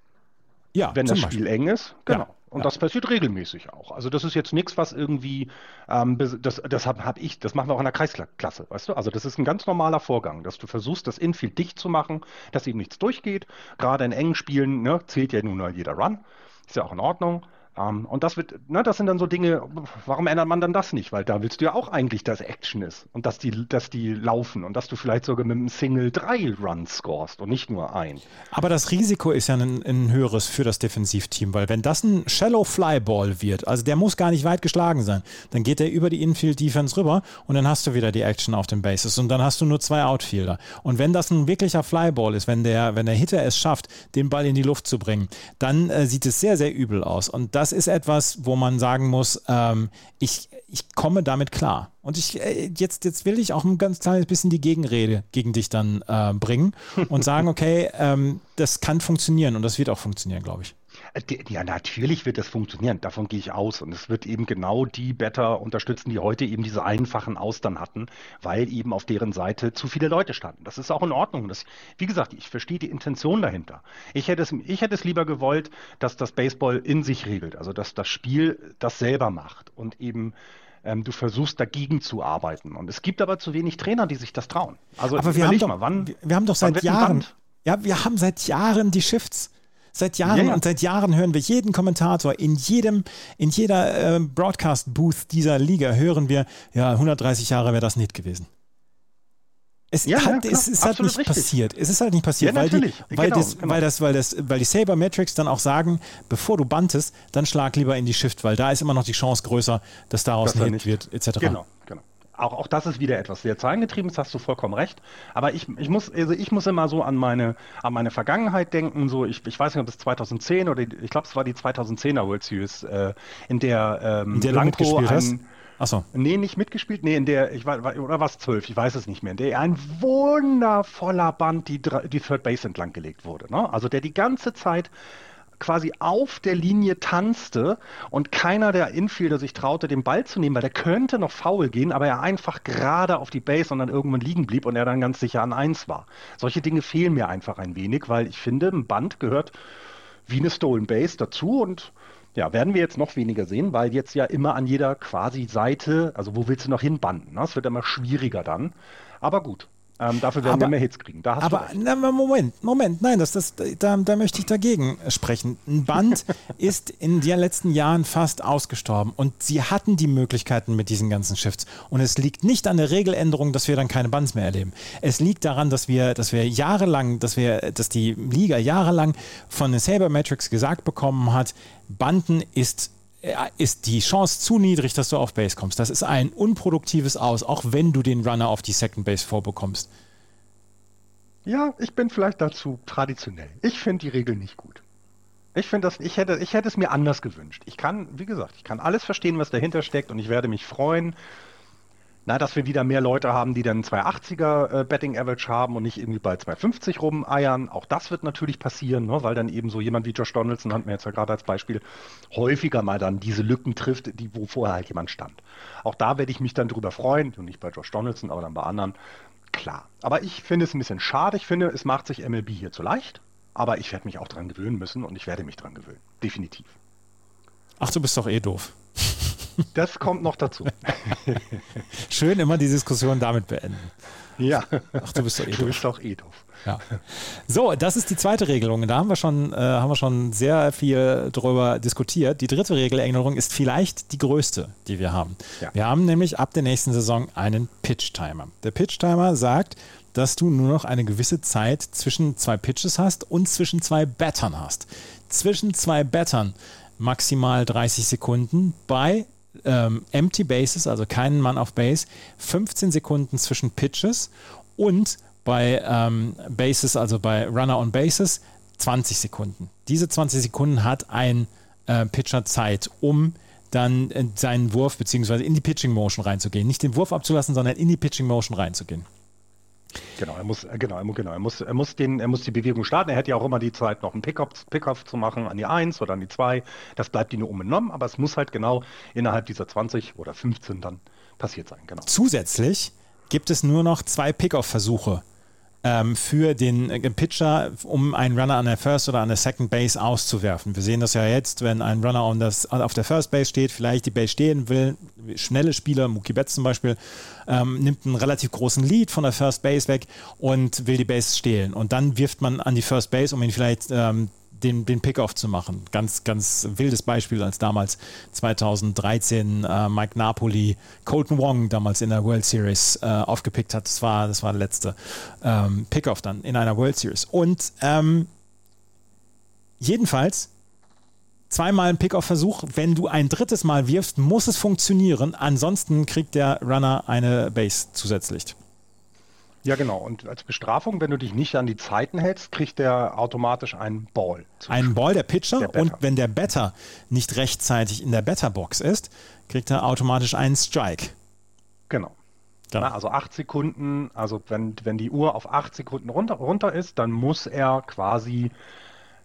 Ja, wenn das Beispiel. Spiel eng ist. Genau. Ja, Und ja. das passiert regelmäßig auch. Also das ist jetzt nichts, was irgendwie, ähm, das, das habe hab ich, das machen wir auch in der Kreisklasse, weißt du? Also das ist ein ganz normaler Vorgang, dass du versuchst, das Infield dicht zu machen, dass eben nichts durchgeht. Gerade in engen Spielen ne, zählt ja nun mal jeder Run. Ist ja auch in Ordnung. Ähm, und das wird, ne, das sind dann so Dinge, warum ändert man dann das nicht? Weil da willst du ja auch eigentlich, dass Action ist und dass die, dass die laufen und dass du vielleicht sogar mit einem Single drei Runs scorest und nicht nur ein. Aber das Risiko ist ja ein, ein höheres für das Defensivteam, weil wenn das ein Shallow Fly Ball wird, also der muss gar nicht weit geschlagen sein, dann geht der über die Infield Defense rüber und dann hast du wieder die Action auf den Bases und dann hast du nur zwei Outfielder. Und wenn das ein wirklicher Fly Ball ist, wenn der, wenn der Hitter es schafft, den Ball in die Luft zu bringen, dann äh, sieht es sehr, sehr übel aus. Und das ist etwas, wo man sagen muss, ähm, ich, ich komme damit klar. Und ich, äh, jetzt, jetzt will ich auch ein ganz kleines bisschen die Gegenrede gegen dich dann äh, bringen und sagen, okay, ähm, das kann funktionieren und das wird auch funktionieren, glaube ich. Äh, Ja, natürlich wird das funktionieren. Davon gehe ich aus. Und es wird eben genau die Better unterstützen, die heute eben diese einfachen Austern hatten, weil eben auf deren Seite zu viele Leute standen. Das ist auch in Ordnung. Das, wie gesagt, ich verstehe die Intention dahinter. Ich hätte, es, ich hätte es lieber gewollt, dass das Baseball in sich regelt. Also, dass das Spiel das selber macht und eben ähm, du versuchst dagegen zu arbeiten. Und es gibt aber zu wenig Trainer, die sich das trauen. Also, Aber wir haben, doch, mal, wann, wir, wir haben doch seit Jahren, ja, wir haben seit Jahren die Shifts. Seit Jahren Ja, ja. und seit Jahren hören wir jeden Kommentator in jedem, in jeder äh, Broadcast-Booth dieser Liga hören wir, ja, 130 Jahre wäre das nicht gewesen. Es, Ja, ja, hat, klar, es ist halt absolut nicht richtig. passiert. Es ist halt nicht passiert, Ja, weil, die, weil, Genau, das, genau. weil, das, weil, das, weil die Sabermetrics dann auch sagen, bevor du bantest, dann schlag lieber in die Shift, weil da ist immer noch die Chance größer, dass daraus Dass er ein Hit wird, etc. Genau, genau. Auch, auch das ist wieder etwas sehr zahlengetriebenes, hast du vollkommen recht. Aber ich, ich, muss, also ich muss immer so an meine, an meine Vergangenheit denken. So, ich, ich weiß nicht, ob es 2010 oder ich glaube, es war die 2010er World Series, äh, in der, ähm, In der Blanco ein, Achso. Nee, nicht mitgespielt. Nee, in der, ich war, oder war es zwölf? Ich weiß es nicht mehr. In der ein wundervoller Band die, die Third Base entlang gelegt wurde. Ne? Also der die ganze Zeit quasi auf der Linie tanzte und keiner der Infielder sich traute, den Ball zu nehmen, weil der könnte noch faul gehen, aber er einfach gerade auf die Base und dann irgendwann liegen blieb und er dann ganz sicher an eins war. Solche Dinge fehlen mir einfach ein wenig, weil ich finde, ein Band gehört wie eine Stolen Base dazu und ja, werden wir jetzt noch weniger sehen, weil jetzt ja immer an jeder quasi Seite, also wo willst du noch hinbanden? Ne? Es wird immer schwieriger dann. Aber gut, ähm, dafür werden Aber- wir mehr Hits kriegen. Aber na, Moment, Moment, nein, das, das, da, da möchte ich dagegen sprechen. Ein Band ist in den letzten Jahren fast ausgestorben und sie hatten die Möglichkeiten mit diesen ganzen Shifts. Und es liegt nicht an der Regeländerung, dass wir dann keine Bands mehr erleben. Es liegt daran, dass wir, dass wir jahrelang, dass wir, dass die Liga jahrelang von den Sabermetrics gesagt bekommen hat, Banden ist ist die Chance zu niedrig, dass du auf Base kommst. Das ist ein unproduktives Aus, auch wenn du den Runner auf die Second Base vorbekommst. Ja, ich bin vielleicht dazu traditionell. Ich finde die Regel nicht gut. Ich finde das, ich hätte, ich hätte es mir anders gewünscht. Ich kann, wie gesagt, ich kann alles verstehen, was dahinter steckt und ich werde mich freuen, na, dass wir wieder mehr Leute haben, die dann 280er äh, Betting Average haben und nicht irgendwie bei 250 rumeiern. Auch das wird natürlich passieren, ne, weil dann eben so jemand wie Josh Donaldson, hatten wir jetzt ja gerade als Beispiel, häufiger mal dann diese Lücken trifft, die, wo vorher halt jemand stand. Auch da werde ich mich dann drüber freuen, und nicht bei Josh Donaldson, aber dann bei anderen. Klar. Aber ich finde es ein bisschen schade. Ich finde, es macht sich MLB hier zu leicht. Aber ich werde mich auch dran gewöhnen müssen und ich werde mich dran gewöhnen. Definitiv. Ach, du bist doch eh doof. Das kommt noch dazu. Schön immer die Diskussion damit beenden. ja. Ach, du bist doch eh Du doof. bist doch eh doof. Ja. So, das ist die zweite Regelung. Da haben wir schon, äh, haben wir schon sehr viel drüber diskutiert. Die dritte Regeländerung ist vielleicht die größte, die wir haben. Ja. Wir haben nämlich ab der nächsten Saison einen Pitch-Timer. Der Pitch-Timer sagt, dass du nur noch eine gewisse Zeit zwischen zwei Pitches hast und zwischen zwei Battern hast. Zwischen zwei Battern maximal 30 Sekunden bei ähm, Empty Bases, also keinen Mann auf Base, 15 Sekunden zwischen Pitches und bei ähm, Bases, also bei Runner on Bases, 20 Sekunden. Diese 20 Sekunden hat ein äh, Pitcher Zeit, um dann in seinen Wurf bzw. in die Pitching Motion reinzugehen. Nicht den Wurf abzulassen, sondern in die Pitching Motion reinzugehen. Genau, er muss, äh, genau, genau, er muss, er muss den, er muss die Bewegung starten. Er hätte ja auch immer die Zeit, noch einen Pickoff, Pickoff zu machen an die 1 oder an die 2. Das bleibt ihm nur unbenommen, aber es muss halt genau innerhalb dieser 20 oder 15 dann passiert sein. Genau. Zusätzlich gibt es nur noch zwei Pickoff-Versuche ähm, für den äh, Pitcher, um einen Runner an der First oder an der Second Base auszuwerfen. Wir sehen das ja jetzt, wenn ein Runner on das, auf der First Base steht, vielleicht die Base stehen will, schnelle Spieler, Mookie Betts zum Beispiel, ähm, nimmt einen relativ großen Lead von der First Base weg und will die Base stehlen. Und dann wirft man an die First Base, um ihn vielleicht ähm, den, den Pickoff zu machen. Ganz, ganz wildes Beispiel, als damals 2013 äh, Mike Napoli Colton Wong damals in der World Series äh, aufgepickt hat. Das war, das war der letzte ähm, Pickoff dann in einer World Series. Und ähm, jedenfalls zweimal ein Pickoff-Versuch. Wenn du ein drittes Mal wirfst, muss es funktionieren. Ansonsten kriegt der Runner eine Base zusätzlich. Ja, genau. Und als Bestrafung, wenn du dich nicht an die Zeiten hältst, kriegt der automatisch einen Ball. Einen Ball, der Pitcher. Der und wenn der Batter nicht rechtzeitig in der Betterbox ist, kriegt er automatisch einen Strike. Genau. genau. Na, also acht Sekunden, also wenn, wenn die Uhr auf acht Sekunden runter, runter ist, dann muss er quasi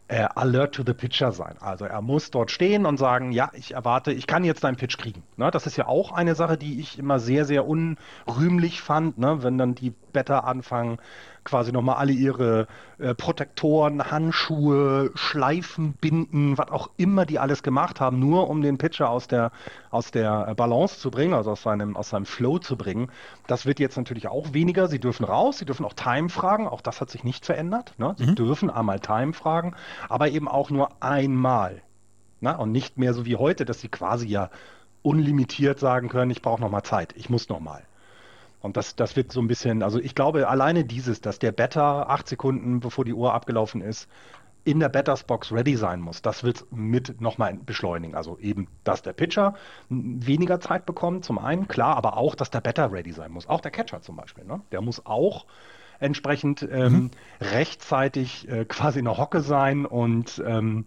äh, alert to the pitcher sein. Also er muss dort stehen und sagen, ja, ich erwarte, ich kann jetzt deinen Pitch kriegen. Ne, das ist ja auch eine Sache, die ich immer sehr, sehr unrühmlich fand, ne, wenn dann die Better anfangen, quasi nochmal alle ihre äh, Protektoren, Handschuhe, Schleifen, Binden, was auch immer die alles gemacht haben, nur um den Pitcher aus der, aus der äh, Balance zu bringen, also aus seinem, aus seinem Flow zu bringen. Das wird jetzt natürlich auch weniger. Sie dürfen raus, sie dürfen auch Time fragen, auch das hat sich nicht verändert. Ne? Sie mhm. dürfen einmal Time fragen, aber eben auch nur einmal. Ne? Und nicht mehr so wie heute, dass sie quasi ja unlimitiert sagen können, ich brauche nochmal Zeit, ich muss nochmal. Und das, das wird so ein bisschen, also ich glaube, alleine dieses, dass der Better acht Sekunden bevor die Uhr abgelaufen ist, in der Batters Box ready sein muss, das wird mit nochmal beschleunigen. Also eben, dass der Pitcher weniger Zeit bekommt, zum einen, klar, aber auch, dass der Better ready sein muss. Auch der Catcher zum Beispiel, ne? Der muss auch entsprechend ähm, mhm. rechtzeitig äh, quasi in der Hocke sein und, ähm,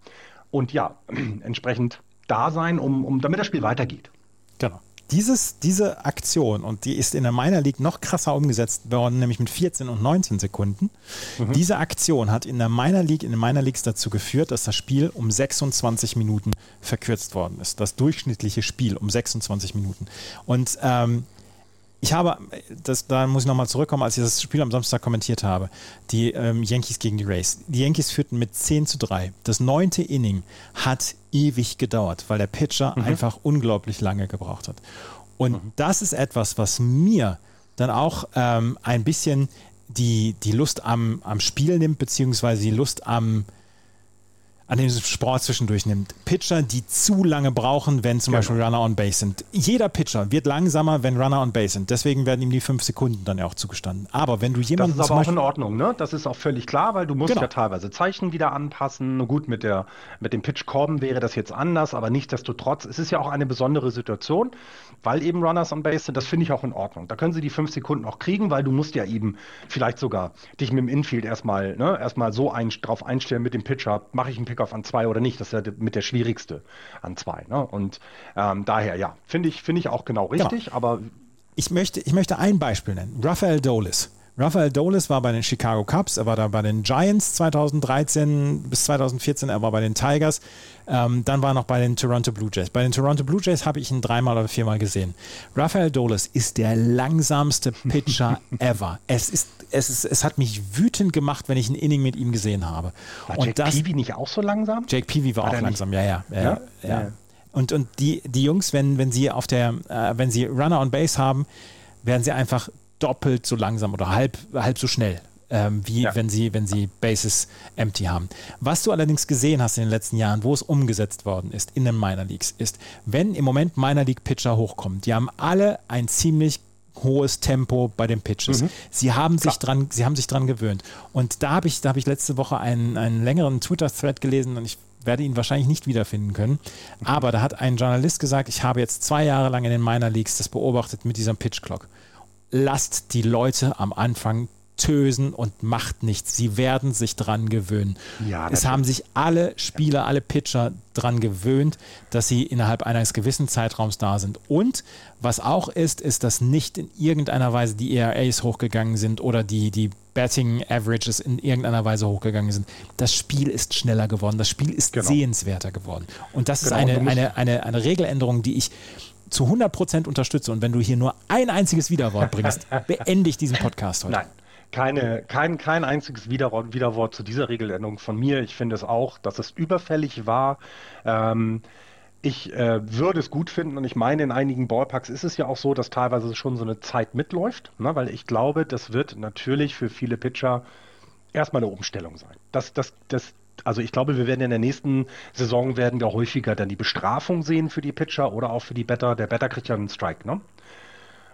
und ja, entsprechend da sein, um, um, damit das Spiel weitergeht. Genau dieses, diese Aktion, und die ist in der Minor League noch krasser umgesetzt worden, nämlich mit 14 und 19 Sekunden. Mhm. Diese Aktion hat in der Minor League, in den Minor Leagues dazu geführt, dass das Spiel um 26 Minuten verkürzt worden ist. Das durchschnittliche Spiel um 26 Minuten. Und ähm, ich habe, das, da muss ich nochmal zurückkommen, als ich das Spiel am Samstag kommentiert habe, die ähm, Yankees gegen die Rays. Die Yankees führten mit 10 zu 3. Das neunte Inning hat ewig gedauert, weil der Pitcher mhm. einfach unglaublich lange gebraucht hat. Und mhm. das ist etwas, was mir dann auch ähm, ein bisschen die, die Lust am, am Spiel nimmt, beziehungsweise die Lust am, an dem Sport zwischendurch nimmt. Pitcher, die zu lange brauchen, wenn zum genau. Beispiel Runner on Base sind. Jeder Pitcher wird langsamer, wenn Runner on Base sind. Deswegen werden ihm die fünf Sekunden dann ja auch zugestanden. Aber wenn du jemanden. Das ist aber auch in Ordnung, ne? Das ist auch völlig klar, weil du musst genau. ja teilweise Zeichen wieder anpassen. Gut, mit, der, mit dem Pitch kommen wäre das jetzt anders, aber nichtsdestotrotz, es ist ja auch eine besondere Situation, weil eben Runners on Base sind. Das finde ich auch in Ordnung. Da können sie die fünf Sekunden auch kriegen, weil du musst ja eben vielleicht sogar dich mit dem Infield erstmal, ne, erstmal so ein, drauf einstellen mit dem Pitcher, mache ich einen Pickoff an zwei oder nicht. Das ist ja mit der schwierigste an zwei. Ne? Und ähm, daher, ja, finde ich, finde ich auch genau richtig, genau. aber. Ich möchte, ich möchte ein Beispiel nennen. Raphael Dolis. Raphael Dolis war bei den Chicago Cubs, er war da bei den Giants 2013 bis 2014, er war bei den Tigers, ähm, dann war er noch bei den Toronto Blue Jays. Bei den Toronto Blue Jays habe ich ihn dreimal oder viermal gesehen. Raphael Dolis ist der langsamste Pitcher ever. Es ist, es ist, es hat mich wütend gemacht, wenn ich ein Inning mit ihm gesehen habe. War Und Jake das, Peavy nicht auch so langsam? Jake Peavy war, war auch langsam, ja, ja, ja, ja. ja. Und, und die, die Jungs, wenn, wenn sie auf der, äh, wenn sie Runner on Base haben, werden sie einfach doppelt so langsam oder halb, halb so schnell. Ähm, wie ja. wenn sie, wenn sie Bases empty haben. Was du allerdings gesehen hast in den letzten Jahren, wo es umgesetzt worden ist in den Minor Leagues, ist, wenn im Moment Minor League Pitcher hochkommen, die haben alle ein ziemlich hohes Tempo bei den Pitches. Mhm. Sie haben sich dran, sie haben sich dran gewöhnt. Und da habe ich, da habe ich letzte Woche einen, einen längeren Twitter-Thread gelesen und ich werde ihn wahrscheinlich nicht wiederfinden können. Aber da hat ein Journalist gesagt, ich habe jetzt zwei Jahre lang in den Minor Leagues das beobachtet mit dieser Pitch Clock lasst die Leute am Anfang tösen und macht nichts. Sie werden sich dran gewöhnen. Ja, es haben sich alle Spieler, alle Pitcher dran gewöhnt, dass sie innerhalb eines gewissen Zeitraums da sind. Und was auch ist, ist, dass nicht in irgendeiner Weise die ERAs hochgegangen sind oder die, die Betting Averages in irgendeiner Weise hochgegangen sind. Das Spiel ist schneller geworden, das Spiel ist genau. sehenswerter geworden. Und das genau, ist eine, eine, eine, eine Regeländerung, die ich zu 100% unterstütze. Und wenn du hier nur ein einziges Widerwort bringst, beende ich diesen Podcast heute. Nein. Keine, kein, kein einziges Widerwort, Widerwort zu dieser Regeländerung von mir. Ich finde es auch, dass es überfällig war. Ähm, ich äh, würde es gut finden und ich meine, in einigen Ballparks ist es ja auch so, dass teilweise schon so eine Zeit mitläuft, ne? weil ich glaube, das wird natürlich für viele Pitcher erstmal eine Umstellung sein. Das, das, das, also ich glaube, wir werden in der nächsten Saison werden wir häufiger dann die Bestrafung sehen für die Pitcher oder auch für die Better. Der Better kriegt ja einen Strike, ne?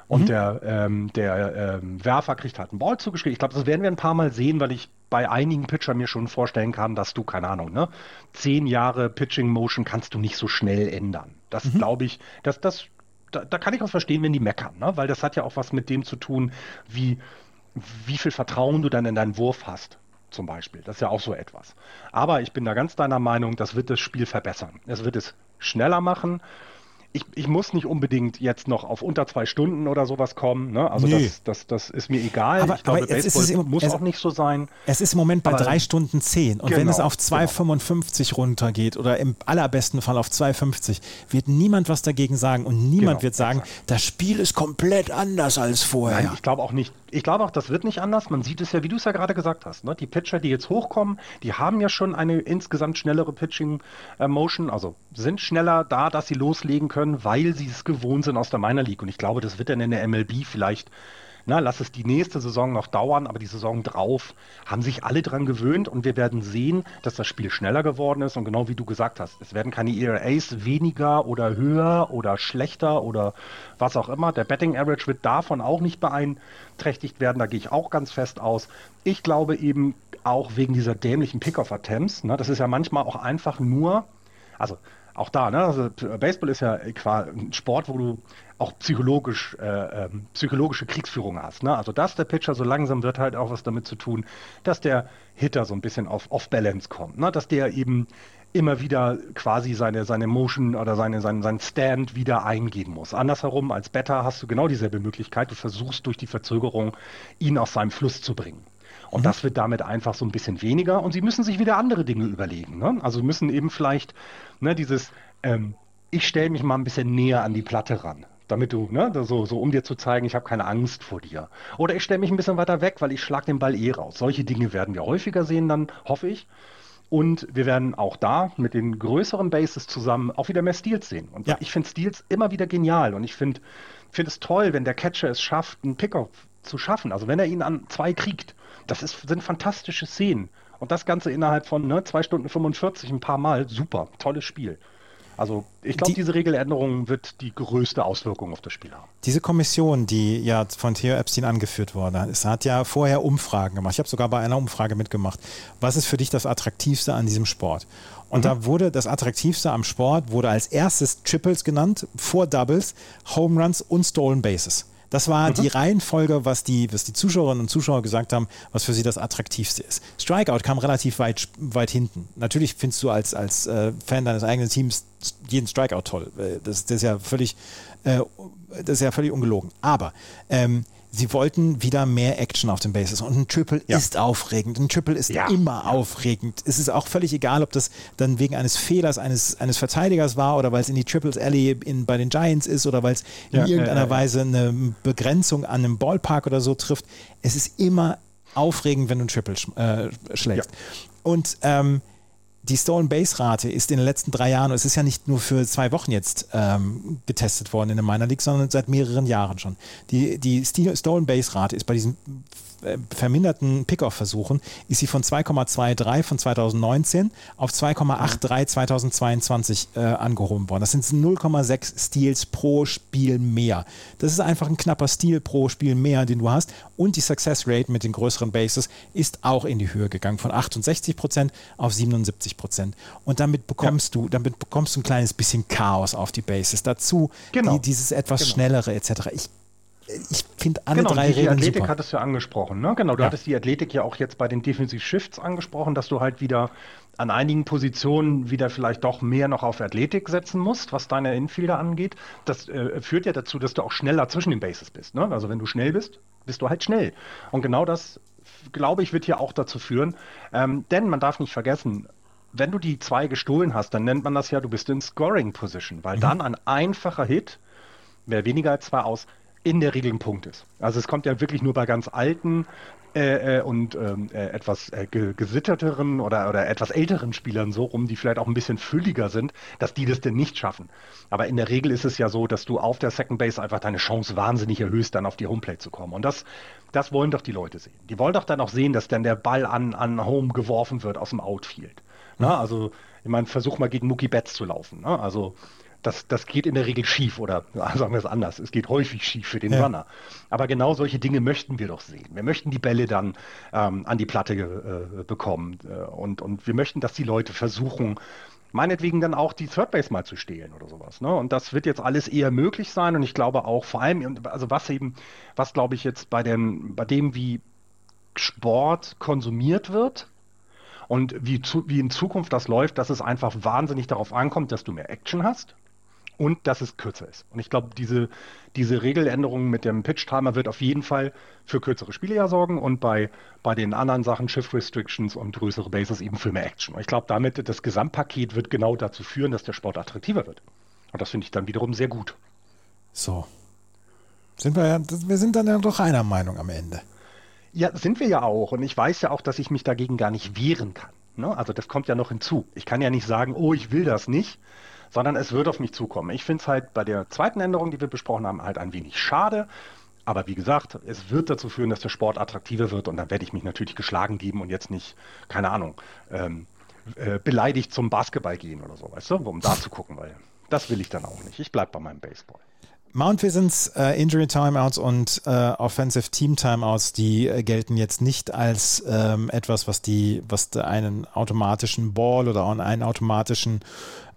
Und mhm. der, ähm, der ähm, Werfer kriegt halt einen Ball zugeschrieben. Ich glaube, das werden wir ein paar Mal sehen, weil ich bei einigen Pitchern mir schon vorstellen kann, dass du, keine Ahnung, ne, zehn Jahre Pitching Motion kannst du nicht so schnell ändern. Das mhm. glaube ich, dass das, da, da, kann ich auch verstehen, wenn die meckern, ne? weil das hat ja auch was mit dem zu tun, wie, wie viel Vertrauen du dann in deinen Wurf hast zum Beispiel. Das ist ja auch so etwas. Aber ich bin da ganz deiner Meinung, das wird das Spiel verbessern. Es wird es schneller machen ich, ich muss nicht unbedingt jetzt noch auf unter zwei Stunden oder sowas kommen. Ne? Also nee. das, das, das ist mir egal. Aber, ich glaube, aber Baseball im, muss es, auch nicht so sein. Es ist im Moment bei aber, drei Stunden zehn. Und genau, wenn es auf 2,55 genau. runtergeht oder im allerbesten Fall auf 2,50, wird niemand was dagegen sagen. Und niemand genau, wird sagen, exakt. das Spiel ist komplett anders als vorher. Nein, ich glaube auch nicht. Ich glaube auch, das wird nicht anders. Man sieht es ja, wie du es ja gerade gesagt hast. Ne? Die Pitcher, die jetzt hochkommen, die haben ja schon eine insgesamt schnellere Pitching-Motion, äh, also sind schneller da, dass sie loslegen können, weil sie es gewohnt sind aus der Minor League. Und ich glaube, das wird dann in der MLB vielleicht na, lass es die nächste Saison noch dauern, aber die Saison drauf haben sich alle dran gewöhnt und wir werden sehen, dass das Spiel schneller geworden ist und genau wie du gesagt hast, es werden keine ERAs weniger oder höher oder schlechter oder was auch immer. Der Betting Average wird davon auch nicht beeinträchtigt werden, da gehe ich auch ganz fest aus. Ich glaube eben auch wegen dieser dämlichen Pick-off-Attempts, ne, das ist ja manchmal auch einfach nur, also auch da, ne? Also Baseball ist ja ein Sport, wo du auch psychologisch, äh, äh, psychologische Kriegsführung hast. Ne? Also dass der Pitcher so langsam wird halt auch was damit zu tun, dass der Hitter so ein bisschen auf Off-Balance kommt, ne? dass der eben immer wieder quasi seine, seine Motion oder seine, seinen, seinen Stand wieder eingehen muss. Andersherum, als Better hast du genau dieselbe Möglichkeit. Du versuchst durch die Verzögerung, ihn aus seinem Fluss zu bringen. Und mhm. das wird damit einfach so ein bisschen weniger. Und sie müssen sich wieder andere Dinge überlegen. Ne? Also müssen eben vielleicht ne, dieses, ähm, ich stelle mich mal ein bisschen näher an die Platte ran damit du, ne, so, so um dir zu zeigen, ich habe keine Angst vor dir. Oder ich stelle mich ein bisschen weiter weg, weil ich schlag den Ball eh raus. Solche Dinge werden wir häufiger sehen, dann hoffe ich. Und wir werden auch da mit den größeren Bases zusammen auch wieder mehr Steals sehen. Und ja. ich finde Steals immer wieder genial. Und ich finde find es toll, wenn der Catcher es schafft, einen Pickup zu schaffen. Also wenn er ihn an zwei kriegt das ist, sind fantastische Szenen. Und das Ganze innerhalb von ne, 2 Stunden 45 ein paar Mal. Super, tolles Spiel. Also ich glaube, die, diese Regeländerung wird die größte Auswirkung auf das Spiel haben. Diese Kommission, die ja von Theo Epstein angeführt wurde, es hat ja vorher Umfragen gemacht. Ich habe sogar bei einer Umfrage mitgemacht. Was ist für dich das Attraktivste an diesem Sport? Und mhm. da wurde das Attraktivste am Sport wurde als erstes Triples genannt, vor Doubles, Home Runs und Stolen Bases. Das war mhm. die Reihenfolge, was die, was die Zuschauerinnen und Zuschauer gesagt haben, was für sie das Attraktivste ist. Strikeout kam relativ weit, weit hinten. Natürlich findest du als, als äh, Fan deines eigenen Teams jeden Strikeout toll. Äh, das, das ist ja völlig, äh, das ist ja völlig ungelogen. Aber ähm, sie wollten wieder mehr Action auf den Bases. Und ein Triple ja. ist aufregend. Ein Triple ist ja. immer aufregend. Es ist auch völlig egal, ob das dann wegen eines Fehlers eines, eines Verteidigers war oder weil es in die Triples Alley in, bei den Giants ist oder weil es in ja, irgendeiner Weise eine Begrenzung an einem Ballpark oder so trifft. Es ist immer aufregend, wenn du ein Triple sch äh, schlägst. Und ähm, die Stolen Base Rate ist in den letzten drei Jahren, es ist ja nicht nur für zwei Wochen jetzt ähm, getestet worden in der Minor League, sondern seit mehreren Jahren schon. Die, die Stolen Base Rate ist bei diesen äh, verminderten Pickoff-Versuchen ist sie von 2,23 von 2019 auf 2,83 2022 äh, angehoben worden. Das sind 0,6 Steals pro Spiel mehr. Das ist einfach ein knapper Steal pro Spiel mehr, den du hast. Und die Success Rate mit den größeren Bases ist auch in die Höhe gegangen, von 68 Prozent auf 77 Prozent. Und damit bekommst ja. du, damit bekommst du ein kleines bisschen Chaos auf die Bases. Dazu genau. die, dieses etwas genau. schnellere etc. Ich ich finde alle genau, drei die Regeln Athletik super. hattest du ja angesprochen. Ne? Genau, du Ja. hattest die Athletik ja auch jetzt bei den Defensive Shifts angesprochen, dass du halt wieder an einigen Positionen wieder vielleicht doch mehr noch auf Athletik setzen musst, was deine Infielder angeht. Das äh, führt ja dazu, dass du auch schneller zwischen den Bases bist. Ne? Also wenn du schnell bist, bist du halt schnell. Und genau das, glaube ich, wird hier auch dazu führen. Ähm, denn man darf nicht vergessen, wenn du die zwei gestohlen hast, dann nennt man das ja, du bist in Scoring Position, weil dann ein einfacher Hit, mehr weniger als zwei aus, in der Regel ein Punkt ist. Also es kommt ja wirklich nur bei ganz alten äh, äh, und ähm, äh, etwas äh, ge gesitterteren oder, oder etwas älteren Spielern so rum, die vielleicht auch ein bisschen fülliger sind, dass die das denn nicht schaffen. Aber in der Regel ist es ja so, dass du auf der Second Base einfach deine Chance wahnsinnig erhöhst, dann auf die Homeplate zu kommen. Und das, das wollen doch die Leute sehen. Die wollen doch dann auch sehen, dass dann der Ball an, an Home geworfen wird aus dem Outfield. Na, also, ich meine, versuch mal gegen Mookie Betts zu laufen. Ne? Also, das, das geht in der Regel schief oder sagen wir es anders, es geht häufig schief für den Ja. Runner. Aber genau solche Dinge möchten wir doch sehen. Wir möchten die Bälle dann ähm, an die Platte äh, bekommen äh, und, und wir möchten, dass die Leute versuchen, meinetwegen dann auch die Third Base mal zu stehlen oder sowas. Ne? Und das wird jetzt alles eher möglich sein und ich glaube auch vor allem, also was eben, was glaube ich jetzt bei, den, bei dem, wie Sport konsumiert wird, und wie, zu, wie in Zukunft das läuft, dass es einfach wahnsinnig darauf ankommt, dass du mehr Action hast und dass es kürzer ist. Und ich glaube, diese, diese Regeländerung mit dem Pitch-Timer wird auf jeden Fall für kürzere Spiele ja sorgen und bei, bei den anderen Sachen, Shift Restrictions und größere Bases eben für mehr Action. Und ich glaube, damit das Gesamtpaket wird genau dazu führen, dass der Sport attraktiver wird. Und das finde ich dann wiederum sehr gut. So. Sind wir wir sind dann ja doch einer Meinung am Ende. Ja, sind wir ja auch. Und ich weiß ja auch, dass ich mich dagegen gar nicht wehren kann. Ne? Also das kommt ja noch hinzu. Ich kann ja nicht sagen, oh, ich will das nicht, sondern es wird auf mich zukommen. Ich finde es halt bei der zweiten Änderung, die wir besprochen haben, halt ein wenig schade. Aber wie gesagt, es wird dazu führen, dass der Sport attraktiver wird und dann werde ich mich natürlich geschlagen geben und jetzt nicht, keine Ahnung, ähm, äh, beleidigt zum Basketball gehen oder so, weißt du, um da zu gucken, weil das will ich dann auch nicht. Ich bleibe bei meinem Baseball. Mount Visons äh, Injury Timeouts und äh, Offensive Team Timeouts, die äh, gelten jetzt nicht als ähm, etwas, was die, was einen automatischen Ball oder einen automatischen,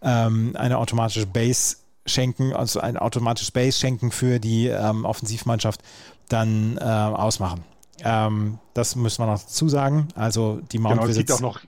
ähm, eine automatische Base schenken, also ein automatisches Base schenken für die ähm, Offensivmannschaft dann äh, ausmachen. Ähm, das müssen wir noch dazu sagen. Also die Mount Genau, Visits. auch noch,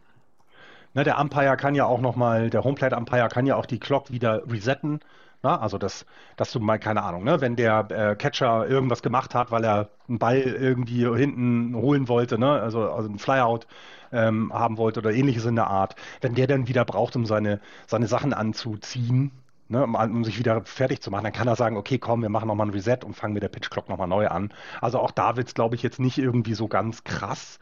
ne, der Umpire kann ja auch noch mal, der Homeplate Umpire kann ja auch die Clock wieder resetten. Na, also das, dass du mal, keine Ahnung, ne, wenn der äh, Catcher irgendwas gemacht hat, weil er einen Ball irgendwie hinten holen wollte, ne, also, also einen Flyout ähm, haben wollte oder ähnliches in der Art, wenn der dann wieder braucht, um seine, seine Sachen anzuziehen, ne, um, um sich wieder fertig zu machen, dann kann er sagen, okay, komm, wir machen nochmal ein Reset und fangen mit der Pitch Clock nochmal neu an. Also auch da wird es, glaube ich, jetzt nicht irgendwie so ganz krass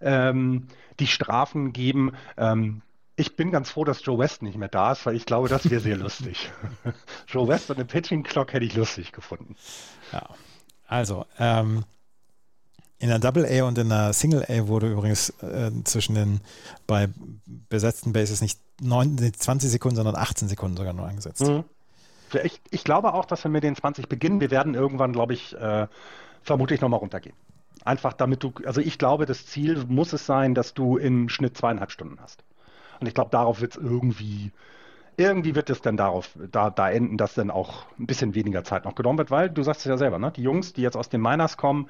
ähm, die Strafen geben. Ähm, ich bin ganz froh, dass Joe West nicht mehr da ist, weil ich glaube, das wäre sehr lustig. Joe West und eine Pitching Clock hätte ich lustig gefunden. Ja. Also, ähm, in der Double A und in der Single A wurde übrigens äh, zwischen den bei besetzten Bases nicht 9, nicht 20 Sekunden, sondern 18 Sekunden sogar nur angesetzt. Mhm. Ich, ich glaube auch, dass wir mit den 20 beginnen. Wir werden irgendwann, glaube ich, äh, vermutlich nochmal runtergehen. Einfach damit du, also ich glaube, das Ziel muss es sein, dass du im Schnitt zweieinhalb Stunden hast. Und ich glaube, darauf wird es irgendwie, irgendwie wird es dann darauf, da, da enden, dass dann auch ein bisschen weniger Zeit noch genommen wird, weil du sagst es ja selber, ne? Die Jungs, die jetzt aus den Miners kommen,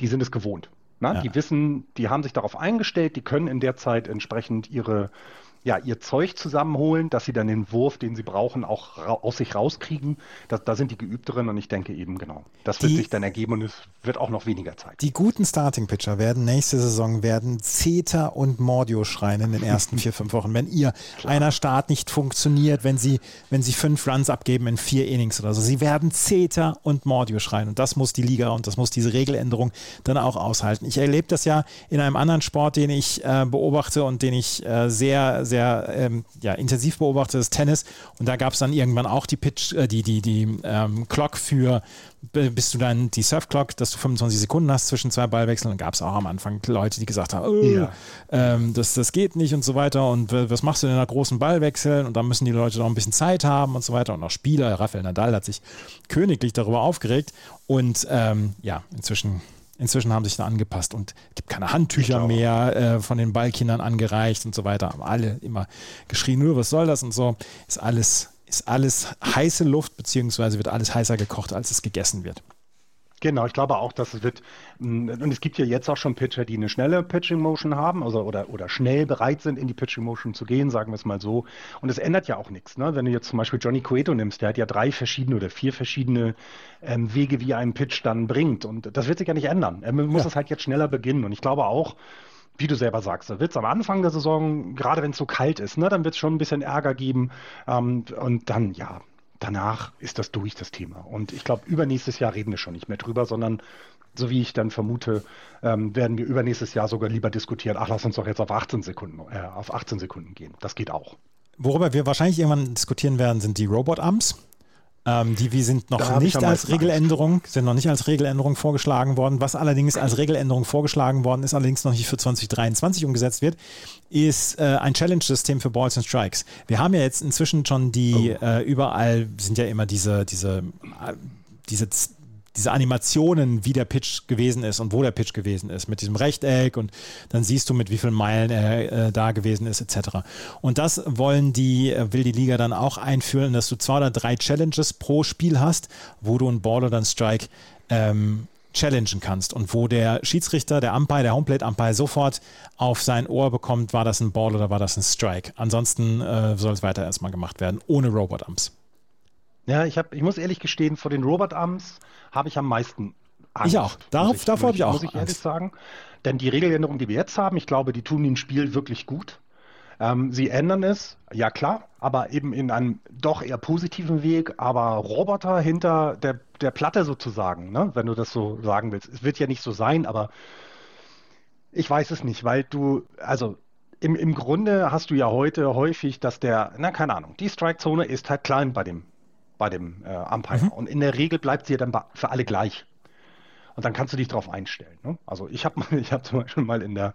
die sind es gewohnt. Ne? Ja. Die wissen, die haben sich darauf eingestellt, die können in der Zeit entsprechend ihre, ja, ihr Zeug zusammenholen, dass sie dann den Wurf, den sie brauchen, auch aus sich rauskriegen. Da, da sind die geübt drin und ich denke eben, genau, das wird Die- sich dann ergeben und es wird auch noch weniger Zeit. Die guten Starting-Pitcher werden nächste Saison werden Zeta und Mordio schreien in den ersten vier, fünf Wochen. Wenn ihr einer Start nicht funktioniert, wenn sie, wenn sie fünf Runs abgeben in vier Innings oder so, sie werden Zeta und Mordio schreien. Und das muss die Liga und das muss diese Regeländerung dann auch aushalten. Ich erlebe das ja in einem anderen Sport, den ich äh, beobachte und den ich äh, sehr, sehr ähm, ja, intensiv beobachte, das Tennis. Und da gab es dann irgendwann auch die Pitch, äh, die, die, die ähm, Clock für b- bis du dann die Surf Clock, dass du 25 Sekunden hast zwischen zwei Ballwechseln. Und gab es auch am Anfang Leute, die gesagt haben, oh, Ja. ähm, das, das geht nicht und so weiter. Und was machst du denn in einer großen Ballwechseln? Und dann müssen die Leute noch ein bisschen Zeit haben und so weiter. Und auch Spieler, Rafael Nadal hat sich königlich darüber aufgeregt. Und ähm, ja, inzwischen Inzwischen haben sich da angepasst und es gibt keine Handtücher auch. mehr äh, von den Ballkindern angereicht und so weiter. Haben alle immer geschrien, nur was soll das und so. Ist alles, ist alles heiße Luft, beziehungsweise wird alles heißer gekocht, als es gegessen wird. Genau, ich glaube auch, dass es wird, mm, und es gibt ja jetzt auch schon Pitcher, die eine schnelle Pitching Motion haben, also oder, oder schnell bereit sind, in die Pitching Motion zu gehen, sagen wir es mal so. Und es ändert ja auch nichts. Ne? Wenn du jetzt zum Beispiel Johnny Cueto nimmst, der hat ja drei verschiedene oder vier verschiedene ähm, Wege, wie er einen Pitch dann bringt. Und das wird sich ja nicht ändern. Er muss es halt jetzt schneller beginnen. Und ich glaube auch, wie du selber sagst, da wird es am Anfang der Saison, gerade wenn es so kalt ist, ne, dann wird es schon ein bisschen Ärger geben. Ähm, und dann, ja, danach ist das durch, das Thema. Und ich glaube, übernächstes Jahr reden wir schon nicht mehr drüber, sondern so wie ich dann vermute, ähm, werden wir übernächstes Jahr sogar lieber diskutieren, ach, lass uns doch jetzt auf 18 Sekunden, äh, auf 18 Sekunden gehen. Das geht auch. Worüber wir wahrscheinlich irgendwann diskutieren werden, sind die Robot-Amps. Ähm, die wir sind noch nicht als Regeländerung, sind noch nicht als Regeländerung vorgeschlagen worden. Was allerdings als Regeländerung vorgeschlagen worden ist, allerdings noch nicht für 2023 umgesetzt wird, ist äh, ein Challenge-System für Balls and Strikes. Wir haben ja jetzt inzwischen schon die oh. äh, überall sind ja immer diese diese äh, diese diese Animationen, wie der Pitch gewesen ist und wo der Pitch gewesen ist, mit diesem Rechteck und dann siehst du, mit wie vielen Meilen er äh, da gewesen ist, etc. Und das wollen die, äh, will die Liga dann auch einführen, dass du zwei oder drei Challenges pro Spiel hast, wo du einen Ball oder einen Strike ähm, challengen kannst und wo der Schiedsrichter, der Umpire, der Homeplate-Umpire sofort auf sein Ohr bekommt, war das ein Ball oder war das ein Strike. Ansonsten äh, soll es weiter erstmal gemacht werden, ohne Robot-Umps. Ja, ich, hab, ich muss ehrlich gestehen, vor den Robot-Arms habe ich am meisten Angst. Ich auch. Darauf, ich, davor habe ich auch. Muss ich ehrlich Angst. sagen. Denn die Regeländerungen, die wir jetzt haben, ich glaube, die tun dem Spiel wirklich gut. Ähm, sie ändern es, ja klar, aber eben in einem doch eher positiven Weg, aber Roboter hinter der, der Platte sozusagen, ne? wenn du das so sagen willst. Es wird ja nicht so sein, aber ich weiß es nicht, weil du, also im, im Grunde hast du ja heute häufig, dass der, na keine Ahnung, die Strike-Zone ist halt klein bei dem bei dem äh, Umpire. Mhm. Und in der Regel bleibt sie ja dann für alle gleich. Und dann kannst du dich darauf einstellen. Ne? Also ich habe ich hab zum Beispiel mal in der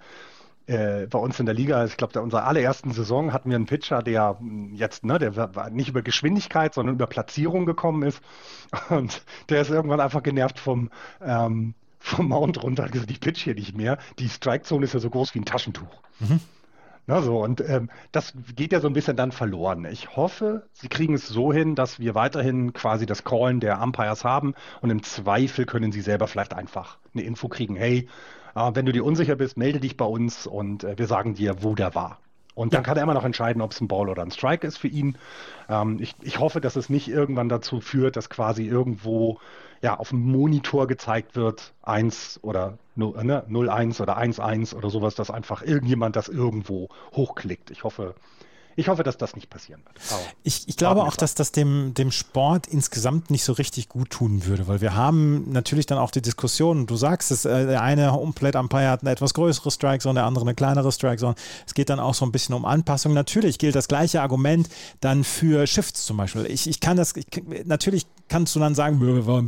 äh, bei uns in der Liga, ich glaube, unserer allerersten Saison hatten wir einen Pitcher, der hm, jetzt, ne, der war nicht über Geschwindigkeit, sondern über Platzierung gekommen ist. Und der ist irgendwann einfach genervt vom, ähm, vom Mount runter gesagt, ich pitch hier nicht mehr. Die Strikezone ist ja so groß wie ein Taschentuch. Mhm. Na so, und ähm, das geht ja so ein bisschen dann verloren. Ich hoffe, sie kriegen es so hin, dass wir weiterhin quasi das Callen der Umpires haben und im Zweifel können sie selber vielleicht einfach eine Info kriegen, hey, äh, wenn du dir unsicher bist, melde dich bei uns und äh, wir sagen dir, wo der war. Und dann ja. kann er immer noch entscheiden, ob es ein Ball oder ein Strike ist für ihn. Ähm, ich, ich hoffe, dass es nicht irgendwann dazu führt, dass quasi irgendwo ja, auf dem Monitor gezeigt wird, 1 oder ne, 01 oder 11 oder sowas, dass einfach irgendjemand das irgendwo hochklickt. Ich hoffe, ich hoffe, dass das nicht passieren wird. Aber ich, ich glaube auch, dass das dem, dem Sport insgesamt nicht so richtig gut tun würde, weil wir haben natürlich dann auch die Diskussion, du sagst es, äh, der eine Home Umpire hat eine etwas größere Strike Zone, der andere eine kleinere Strike Zone. Es geht dann auch so ein bisschen um Anpassung. Natürlich gilt das gleiche Argument dann für Shifts zum Beispiel. Ich, ich kann das, ich, natürlich kannst du dann sagen,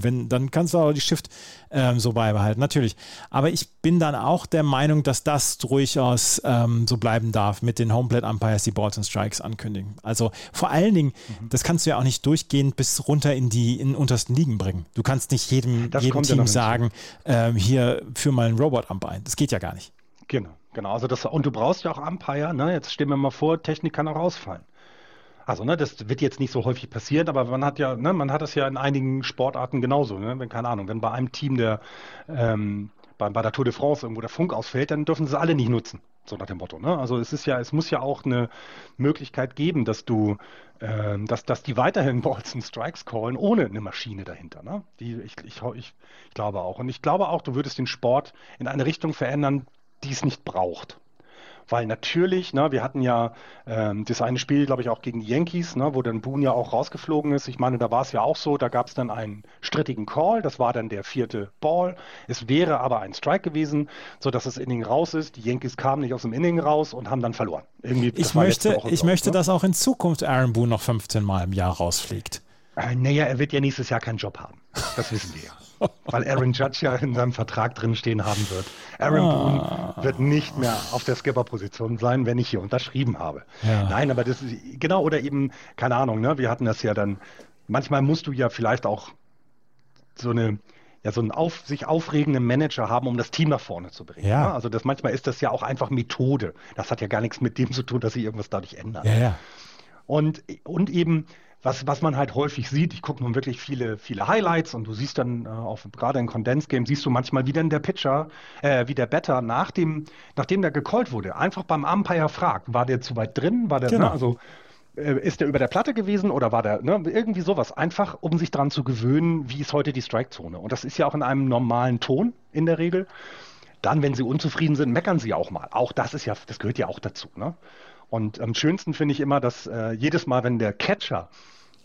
wenn, dann kannst du auch die Shift ähm, so beibehalten, natürlich. Aber ich bin dann auch der Meinung, dass das durchaus ähm, so bleiben darf mit den Homeplate Umpires, die Balls and Strikes ankündigen. Also vor allen Dingen, mhm. das kannst du ja auch nicht durchgehend bis runter in die in untersten Ligen bringen. Du kannst nicht jedem, jedem Team ja sagen, ähm, hier führ mal einen Robot-Ump ein. Das geht ja gar nicht. Genau, genau. Also das, und du brauchst ja auch Umpire, ne? Jetzt stehen wir mal vor, Technik kann auch ausfallen. Also, ne, das wird jetzt nicht so häufig passieren, aber man hat ja, ne, man hat das ja in einigen Sportarten genauso, ne? Wenn, keine Ahnung, wenn bei einem Team der ähm, bei, bei der Tour de France irgendwo der Funk ausfällt, dann dürfen sie alle nicht nutzen. So nach dem Motto. Ne? Also es ist ja, es muss ja auch eine Möglichkeit geben, dass du, äh, dass, dass die weiterhin Balls and Strikes callen, ohne eine Maschine dahinter. Ne? Die, ich, ich, ich, ich glaube auch. Und ich glaube auch, du würdest den Sport in eine Richtung verändern, die es nicht braucht. Weil natürlich, ne, wir hatten ja ähm, das eine Spiel, glaube ich, auch gegen die Yankees, ne, wo dann Boone ja auch rausgeflogen ist. Ich meine, da war es ja auch so, da gab es dann einen strittigen Call, das war dann der vierte Ball. Es wäre aber ein Strike gewesen, sodass das Inning raus ist. Die Yankees kamen nicht aus dem Inning raus und haben dann verloren. Irgendwie, ich möchte, ich möchte ne? dass auch in Zukunft Aaron Boone noch 15 Mal im Jahr rausfliegt. Äh, naja, er wird ja nächstes Jahr keinen Job haben. Das wissen wir ja. Weil Aaron Judge ja in seinem Vertrag drinstehen haben wird. Aaron ah. Boone wird nicht mehr auf der Skipper-Position sein, wenn ich hier unterschrieben habe. Ja. Nein, aber das ist, genau, oder eben, keine Ahnung, ne, wir hatten das ja dann, manchmal musst du ja vielleicht auch so eine, ja, so einen auf, sich aufregenden Manager haben, um das Team nach vorne zu bringen. Ja. Ne? Also das manchmal ist das ja auch einfach Methode. Das hat ja gar nichts mit dem zu tun, dass sich irgendwas dadurch ändert. Ja, ja. Und, und eben, was, was man halt häufig sieht, ich gucke nun wirklich viele, viele Highlights und du siehst dann äh, auf, gerade in Condensed Game, siehst du manchmal, wie denn der Pitcher, äh, wie der Better nach dem, nachdem der gecallt wurde, einfach beim Umpire fragt, war der zu weit drin, war der, Genau. ne, also äh, ist der über der Platte gewesen oder war der, ne, irgendwie sowas, einfach um sich daran zu gewöhnen, wie ist heute die Strike-Zone. Und das ist ja auch in einem normalen Ton in der Regel. Dann, wenn sie unzufrieden sind, meckern sie auch mal. Auch das ist ja, das gehört ja auch dazu. Ne? Und am schönsten finde ich immer, dass äh, jedes Mal, wenn der Catcher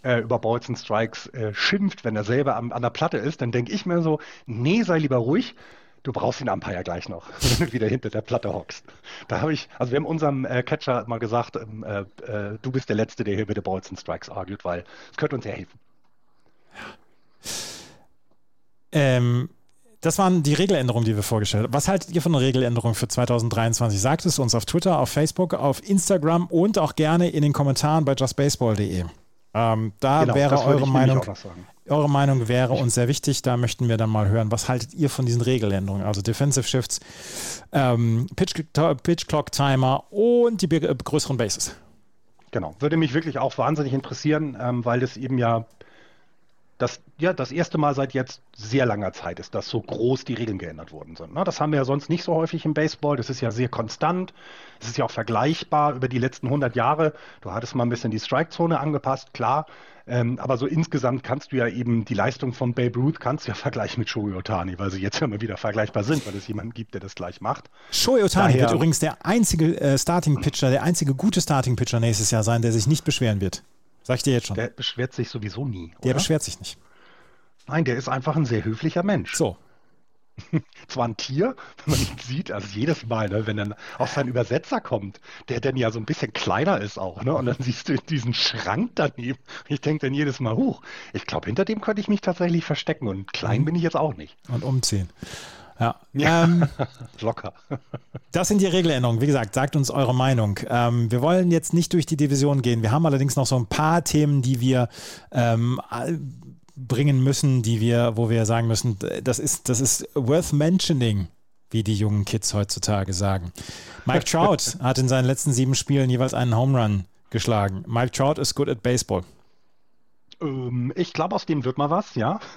äh, über Balls and Strikes äh, schimpft, wenn er selber am, an der Platte ist, dann denke ich mir so, nee, sei lieber ruhig. Du brauchst den Umpire gleich noch, wenn du wieder hinter der Platte hockst. Da habe ich, also wir haben unserem äh, Catcher mal gesagt, ähm, äh, äh, du bist der Letzte, der hier über die Balls and Strikes argued, weil es könnte uns sehr helfen. Ähm, das waren die Regeländerungen, die wir vorgestellt haben. Was haltet ihr von der Regeländerung für 2023? Sagt es uns auf Twitter, auf Facebook, auf Instagram und auch gerne in den Kommentaren bei justbaseball.de. Ähm, da Genau, wäre eure Meinung, eure Meinung wäre uns sehr wichtig. Da möchten wir dann mal hören. Was haltet ihr von diesen Regeländerungen? Also Defensive Shifts, ähm, Pitch, Pitch Clock Timer und die be- größeren Bases. Genau, würde mich wirklich auch wahnsinnig interessieren, ähm, weil das eben ja das, ja das erste Mal seit jetzt sehr langer Zeit ist, dass so groß die Regeln geändert worden sind. Ne? Das haben wir ja sonst nicht so häufig im Baseball. Das ist ja sehr konstant. Es ist ja auch vergleichbar über die letzten 100 Jahre. Du hattest mal ein bisschen die Strike-Zone angepasst, klar. Ähm, aber so insgesamt kannst du ja eben die Leistung von Babe Ruth kannst du ja vergleichen mit Shohei Otani, weil sie jetzt ja immer wieder vergleichbar sind, weil es jemanden gibt, der das gleich macht. Shohei Otani Daher- wird übrigens der einzige äh, Starting Pitcher, der einzige gute Starting Pitcher nächstes Jahr sein, der sich nicht beschweren wird. Sag ich dir jetzt schon. Der beschwert sich sowieso nie. Der oder? beschwert sich nicht. Nein, der ist einfach ein sehr höflicher Mensch. So. zwar ein Tier, wenn man ihn sieht, also jedes Mal, ne, wenn dann auch sein Übersetzer kommt, der dann ja so ein bisschen kleiner ist auch, ne? Und dann siehst du diesen Schrank daneben. Ich denke dann jedes Mal, huch, ich glaube, hinter dem könnte ich mich tatsächlich verstecken und klein bin ich jetzt auch nicht. Und umziehen. Ja. Ähm, Locker. das sind die Regeländerungen. Wie gesagt, sagt uns eure Meinung. Ähm, wir wollen jetzt nicht durch die Division gehen. Wir haben allerdings noch so ein paar Themen, die wir ähm, bringen müssen, die wir, wo wir sagen müssen, das ist, das ist worth mentioning, wie die jungen Kids heutzutage sagen. Mike Trout hat in seinen letzten sieben Spielen jeweils einen Home Run geschlagen. Mike Trout ist good at baseball. Ähm, ich glaube, aus dem wird mal was, ja.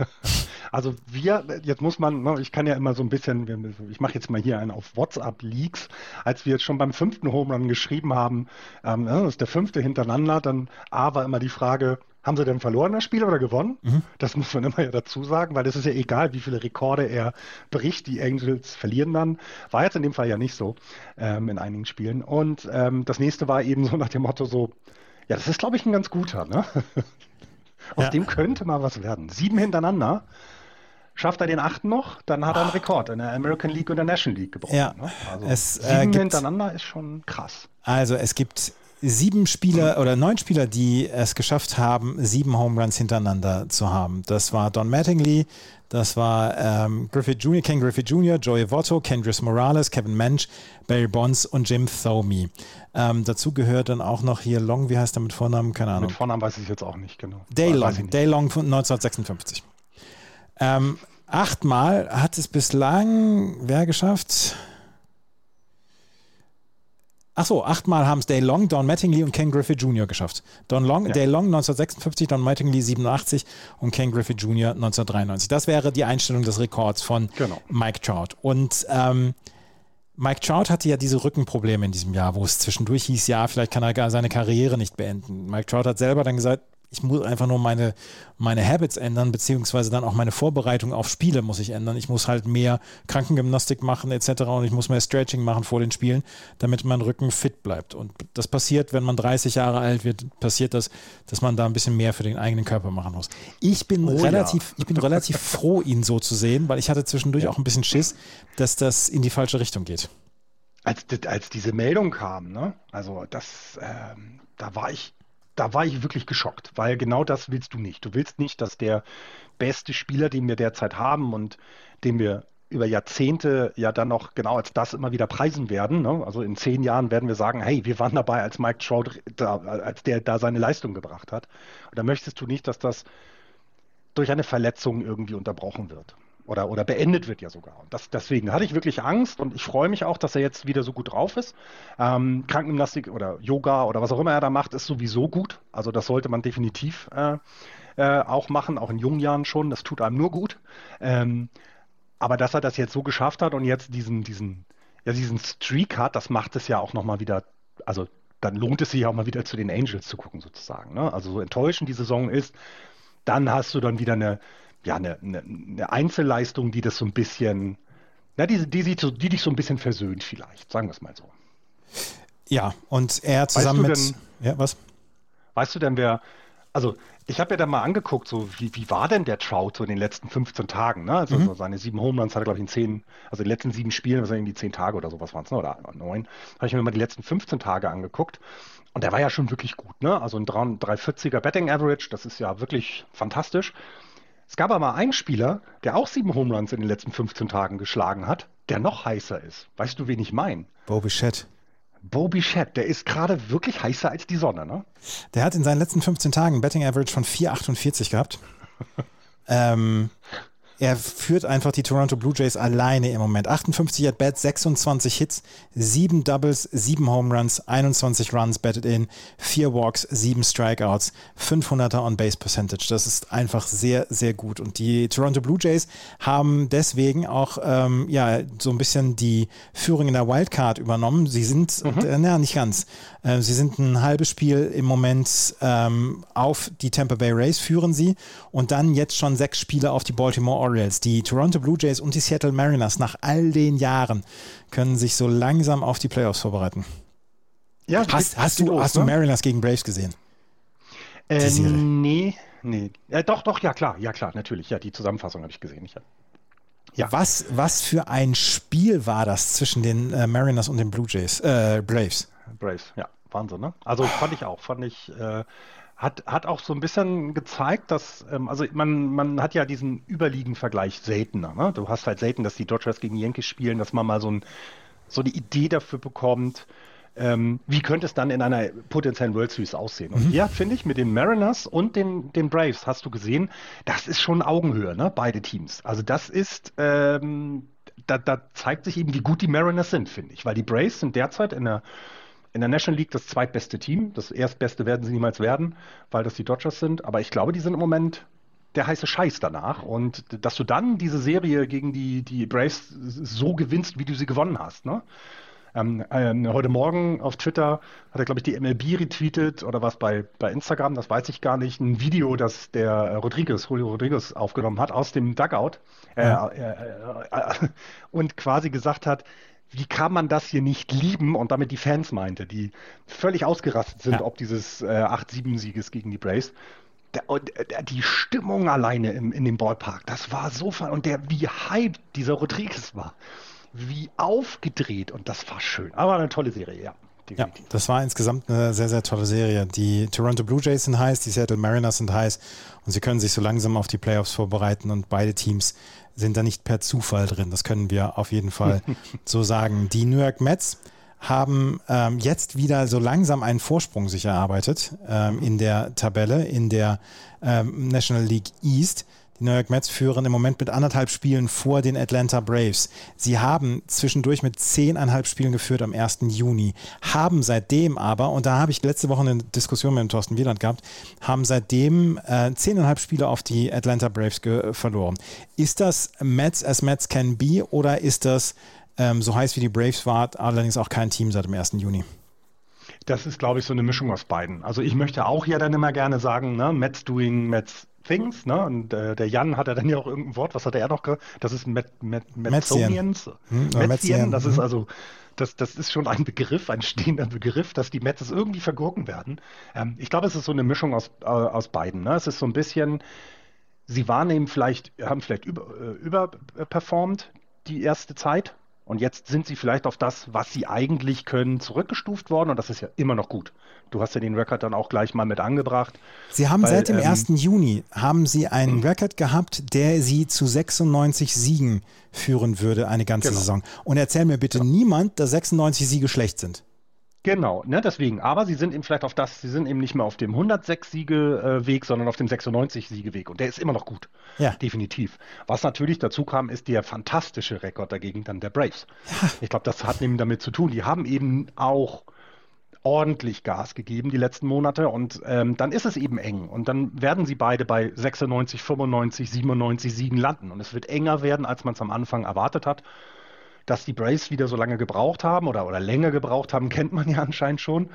Also wir, jetzt muss man, ne, ich kann ja immer so ein bisschen, ich mache jetzt mal hier einen auf WhatsApp-Leaks, als wir jetzt schon beim fünften Home Run geschrieben haben, ähm, ne, das ist der fünfte hintereinander, dann A war immer die Frage, haben sie denn verloren das Spiel oder gewonnen? Das muss man immer ja dazu sagen, weil es ist ja egal, wie viele Rekorde er bricht, die Angels verlieren dann. War jetzt in dem Fall ja nicht so ähm, in einigen Spielen. Und ähm, das nächste war eben so nach dem Motto so, ja, das ist glaube ich ein ganz guter, ne? Aus Ja. dem könnte mal was werden. Sieben hintereinander. Schafft er den achten noch, dann hat er einen Rekord in der American League und der National League gebrochen. Ja, ne? also es, äh, sieben hintereinander ist schon krass. Also es gibt sieben Spieler oder neun Spieler, die es geschafft haben, sieben Home Runs hintereinander zu haben. Das war Don Mattingly, das war ähm, Griffith Jr., Ken Griffith Jr., Joey Votto, Kendris Morales, Kevin Mensch, Barry Bonds und Jim Thome. Ähm, dazu gehört dann auch noch hier Long, wie heißt er mit Vornamen? Keine Ahnung. Mit Vornamen weiß ich jetzt auch nicht genau. Day Long, nicht. Day Long von 1956. Ähm, achtmal hat es bislang wer geschafft? Achso, achtmal haben es Day Long, Don Mattingly und Ken Griffith Jr. geschafft. Don Long, Ja. Day Long 1956, Don Mattingly 87 und Ken Griffith Jr. 1993. Das wäre die Einstellung des Rekords von Genau. Mike Trout. Und ähm, Mike Trout hatte ja diese Rückenprobleme in diesem Jahr, wo es zwischendurch hieß, ja, vielleicht kann er gar seine Karriere nicht beenden. Mike Trout hat selber dann gesagt, ich muss einfach nur meine, meine Habits ändern, beziehungsweise dann auch meine Vorbereitung auf Spiele muss ich ändern. Ich muss halt mehr Krankengymnastik machen etc. und ich muss mehr Stretching machen vor den Spielen, damit mein Rücken fit bleibt. Und das passiert, wenn man 30 Jahre alt wird, passiert das, dass man da ein bisschen mehr für den eigenen Körper machen muss. Ich bin Oh ja. relativ, ich bin relativ froh, ihn so zu sehen, weil ich hatte zwischendurch auch ein bisschen Schiss, dass das in die falsche Richtung geht. Als, als diese Meldung kam, ne? Also das, ähm, da war ich, da war ich wirklich geschockt, weil genau das willst du nicht. Du willst nicht, dass der beste Spieler, den wir derzeit haben und den wir über Jahrzehnte ja dann noch genau als das immer wieder preisen werden. Ne? Also in zehn Jahren werden wir sagen, hey, wir waren dabei, als Mike Trout, da, als der da seine Leistung gebracht hat. Und da möchtest du nicht, dass das durch eine Verletzung irgendwie unterbrochen wird. Oder, oder beendet wird ja sogar. Und das, deswegen hatte ich wirklich Angst und ich freue mich auch, dass er jetzt wieder so gut drauf ist. Ähm, Krankengymnastik oder Yoga oder was auch immer er da macht, ist sowieso gut. Also das sollte man definitiv äh, äh, auch machen, auch in jungen Jahren schon. Das tut einem nur gut. Ähm, aber dass er das jetzt so geschafft hat und jetzt diesen, diesen, ja, diesen Streak hat, das macht es ja auch nochmal wieder, also dann lohnt es sich auch mal wieder zu den Angels zu gucken, sozusagen. Ne? Also so enttäuschend die Saison ist, dann hast du dann wieder eine, ja, eine, eine, eine Einzelleistung, die das so ein bisschen, na, die, die, die, die dich so ein bisschen versöhnt vielleicht, sagen wir es mal so. Ja, und er zusammen weißt mit. Denn, ja, was? Weißt du denn, wer. Also, ich habe ja dann mal angeguckt, so wie, wie war denn der Trout so in den letzten 15 Tagen? Ne? Also, mhm. so seine sieben Home Runs hat er, glaube ich, in zehn, also in den letzten sieben Spielen, was irgendwie zehn Tage oder sowas waren es, ne? oder neun, habe ich mir mal die letzten 15 Tage angeguckt. Und der war ja schon wirklich gut, ne? Also ein 340er Betting Average, das ist ja wirklich fantastisch. Es gab aber einen Spieler, der auch sieben Home Runs in den letzten 15 Tagen geschlagen hat, der noch heißer ist. Weißt du, wen ich meine? Bo Bichette. Bo Bichette, der ist gerade wirklich heißer als die Sonne, ne? Der hat in seinen letzten 15 Tagen ein Betting Average von 4,48 gehabt. ähm, er führt einfach die Toronto Blue Jays alleine im Moment. 58 at Bats, 26 Hits, 7 Doubles, 7 Home Runs, 21 Runs batted in, 4 Walks, 7 Strikeouts, 500er On-Base Percentage. Das ist einfach sehr, sehr gut. Und die Toronto Blue Jays haben deswegen auch ähm, ja, so ein bisschen die Führung in der Wildcard übernommen. Sie sind, mhm. äh, na, nicht ganz. Äh, sie sind ein halbes Spiel im Moment ähm, auf die Tampa Bay Rays, führen sie. Und dann jetzt schon sechs Spiele auf die Baltimore Orioles. Die Toronto Blue Jays und die Seattle Mariners nach all den Jahren können sich so langsam auf die Playoffs vorbereiten. Ja, hast, hast, du, los, hast ne? du Mariners gegen Braves gesehen? Äh, nee, nee. Äh, doch, doch, ja klar, ja klar, natürlich. Ja, die Zusammenfassung habe ich gesehen. Ich, ja. Was, was für ein Spiel war das zwischen den äh, Mariners und den Blue Jays, äh, Braves? Braves, ja, Wahnsinn, ne? Also fand ich auch, fand ich, äh, hat, hat auch so ein bisschen gezeigt, dass, ähm, also man, man hat ja diesen Überliegen-Vergleich seltener. Ne? Du hast halt selten, dass die Dodgers gegen Yankees spielen, dass man mal so, ein, so eine Idee dafür bekommt, ähm, wie könnte es dann in einer potenziellen World Series aussehen. Und mhm. hier finde ich, mit den Mariners und den, den Braves hast du gesehen, das ist schon Augenhöhe, ne? beide Teams. Also das ist, ähm, da, da zeigt sich eben, wie gut die Mariners sind, finde ich, weil die Braves sind derzeit in der in der National League das zweitbeste Team. Das erstbeste werden sie niemals werden, weil das die Dodgers sind. Aber ich glaube, die sind im Moment der heiße Scheiß danach. Und dass du dann diese Serie gegen die, die Braves so gewinnst, wie du sie gewonnen hast. Ne? Ähm, äh, heute Morgen auf Twitter hat er, glaube ich, die MLB retweetet oder was bei, bei Instagram, das weiß ich gar nicht, ein Video, das der Rodriguez, Julio Rodriguez aufgenommen hat aus dem Dugout äh, ja. äh, äh und quasi gesagt hat, wie kann man das hier nicht lieben? Und damit die Fans meinte, die völlig ausgerastet sind, ja. ob dieses äh, 8-7-Sieges gegen die Braves. Der, der, die Stimmung alleine im, in dem Ballpark, das war so und der, wie hyped dieser Rodriguez war, wie aufgedreht und das war schön. Aber eine tolle Serie, ja. Definitiv. Ja, das war insgesamt eine sehr, sehr tolle Serie. Die Toronto Blue Jays sind heiß, die Seattle Mariners sind heiß und sie können sich so langsam auf die Playoffs vorbereiten und beide Teams sind da nicht per Zufall drin. Das können wir auf jeden Fall so sagen. Die New York Mets haben ähm, jetzt wieder so langsam einen Vorsprung sich erarbeitet ähm, in der Tabelle, in der ähm, National League East. Die New York Mets führen im Moment mit anderthalb Spielen vor den Atlanta Braves. Sie haben zwischendurch mit zehneinhalb Spielen geführt am 1. Juni, haben seitdem aber, und da habe ich letzte Woche eine Diskussion mit dem Thorsten Wieland gehabt, haben seitdem äh, zehneinhalb Spiele auf die Atlanta Braves verloren. Ist das Mets as Mets can be oder ist das ähm, so heiß wie die Braves war, allerdings auch kein Team seit dem 1. Juni? Das ist, glaube ich, so eine Mischung aus beiden. Also ich möchte auch ja dann immer gerne sagen, ne, Mets doing Mets Things, ne? Und äh, der Jan hat ja dann ja auch irgendein Wort, was hat er noch? Das ist Met, Met, Metzonians. Hm, Metzien, das ist hm. also, das, das ist schon ein Begriff, ein stehender Begriff, dass die Metzes irgendwie vergurken werden. Ähm, ich glaube, es ist so eine Mischung aus, äh, aus beiden. Ne? Es ist so ein bisschen, sie wahrnehmen vielleicht, haben vielleicht über, äh, überperformt die erste Zeit, und jetzt sind sie vielleicht auf das, was sie eigentlich können, zurückgestuft worden. Und das ist ja immer noch gut. Du hast ja den Record dann auch gleich mal mit angebracht. Sie haben weil, seit dem ähm, 1. Juni haben sie einen mhm. Record gehabt, der sie zu 96 Siegen führen würde, eine ganze genau. Saison. Und erzähl mir bitte ja. niemand, dass 96 Siege schlecht sind. Genau, ne, deswegen. Aber sie sind eben vielleicht auf das, sie sind eben nicht mehr auf dem 106-Siege-Weg, sondern auf dem 96-Siege-Weg. Und der ist immer noch gut. Ja. Definitiv. Was natürlich dazu kam, ist der fantastische Rekord dagegen dann der Braves. Ja. Ich glaube, das hat eben damit zu tun. Die haben eben auch ordentlich Gas gegeben die letzten Monate und ähm, dann ist es eben eng und dann werden sie beide bei 96, 95, 97 Siegen landen und es wird enger werden, als man es am Anfang erwartet hat. Dass die Braves wieder so lange gebraucht haben oder, oder länger gebraucht haben, kennt man ja anscheinend schon.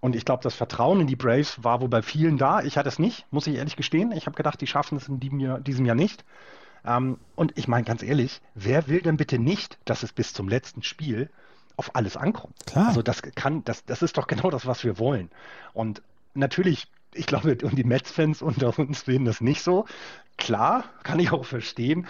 Und ich glaube, das Vertrauen in die Braves war wohl bei vielen da. Ich hatte es nicht, muss ich ehrlich gestehen. Ich habe gedacht, die schaffen es in diesem Jahr, diesem Jahr nicht. Ähm, und ich meine ganz ehrlich, wer will denn bitte nicht, dass es bis zum letzten Spiel auf alles ankommt? Klar. Also das kann, das, das ist doch genau das, was wir wollen. Und natürlich, ich glaube, und die Mets-Fans unter uns sehen das nicht so. Klar, kann ich auch verstehen.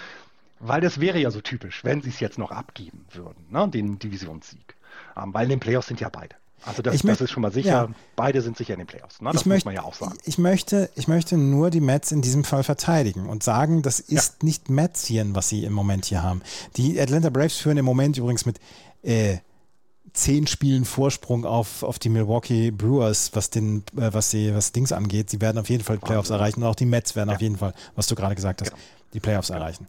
Weil das wäre ja so typisch, wenn sie es jetzt noch abgeben würden, ne, den Divisionssieg. Ähm, weil in den Playoffs sind ja beide. Also das, das ist schon mal sicher. Ja. Beide sind sicher in den Playoffs. Ne? Das ich muss man ja auch sagen. Ich möchte, ich möchte nur die Mets in diesem Fall verteidigen und sagen, das ist ja. nicht Metzien, was sie im Moment hier haben. Die Atlanta Braves führen im Moment übrigens mit äh, zehn Spielen Vorsprung auf, auf die Milwaukee Brewers, was den, äh, was sie, was Dings angeht. Sie werden auf jeden Fall Playoffs erreichen und auch die Mets werden ja. auf jeden Fall, was du gerade gesagt hast, genau. die Playoffs erreichen.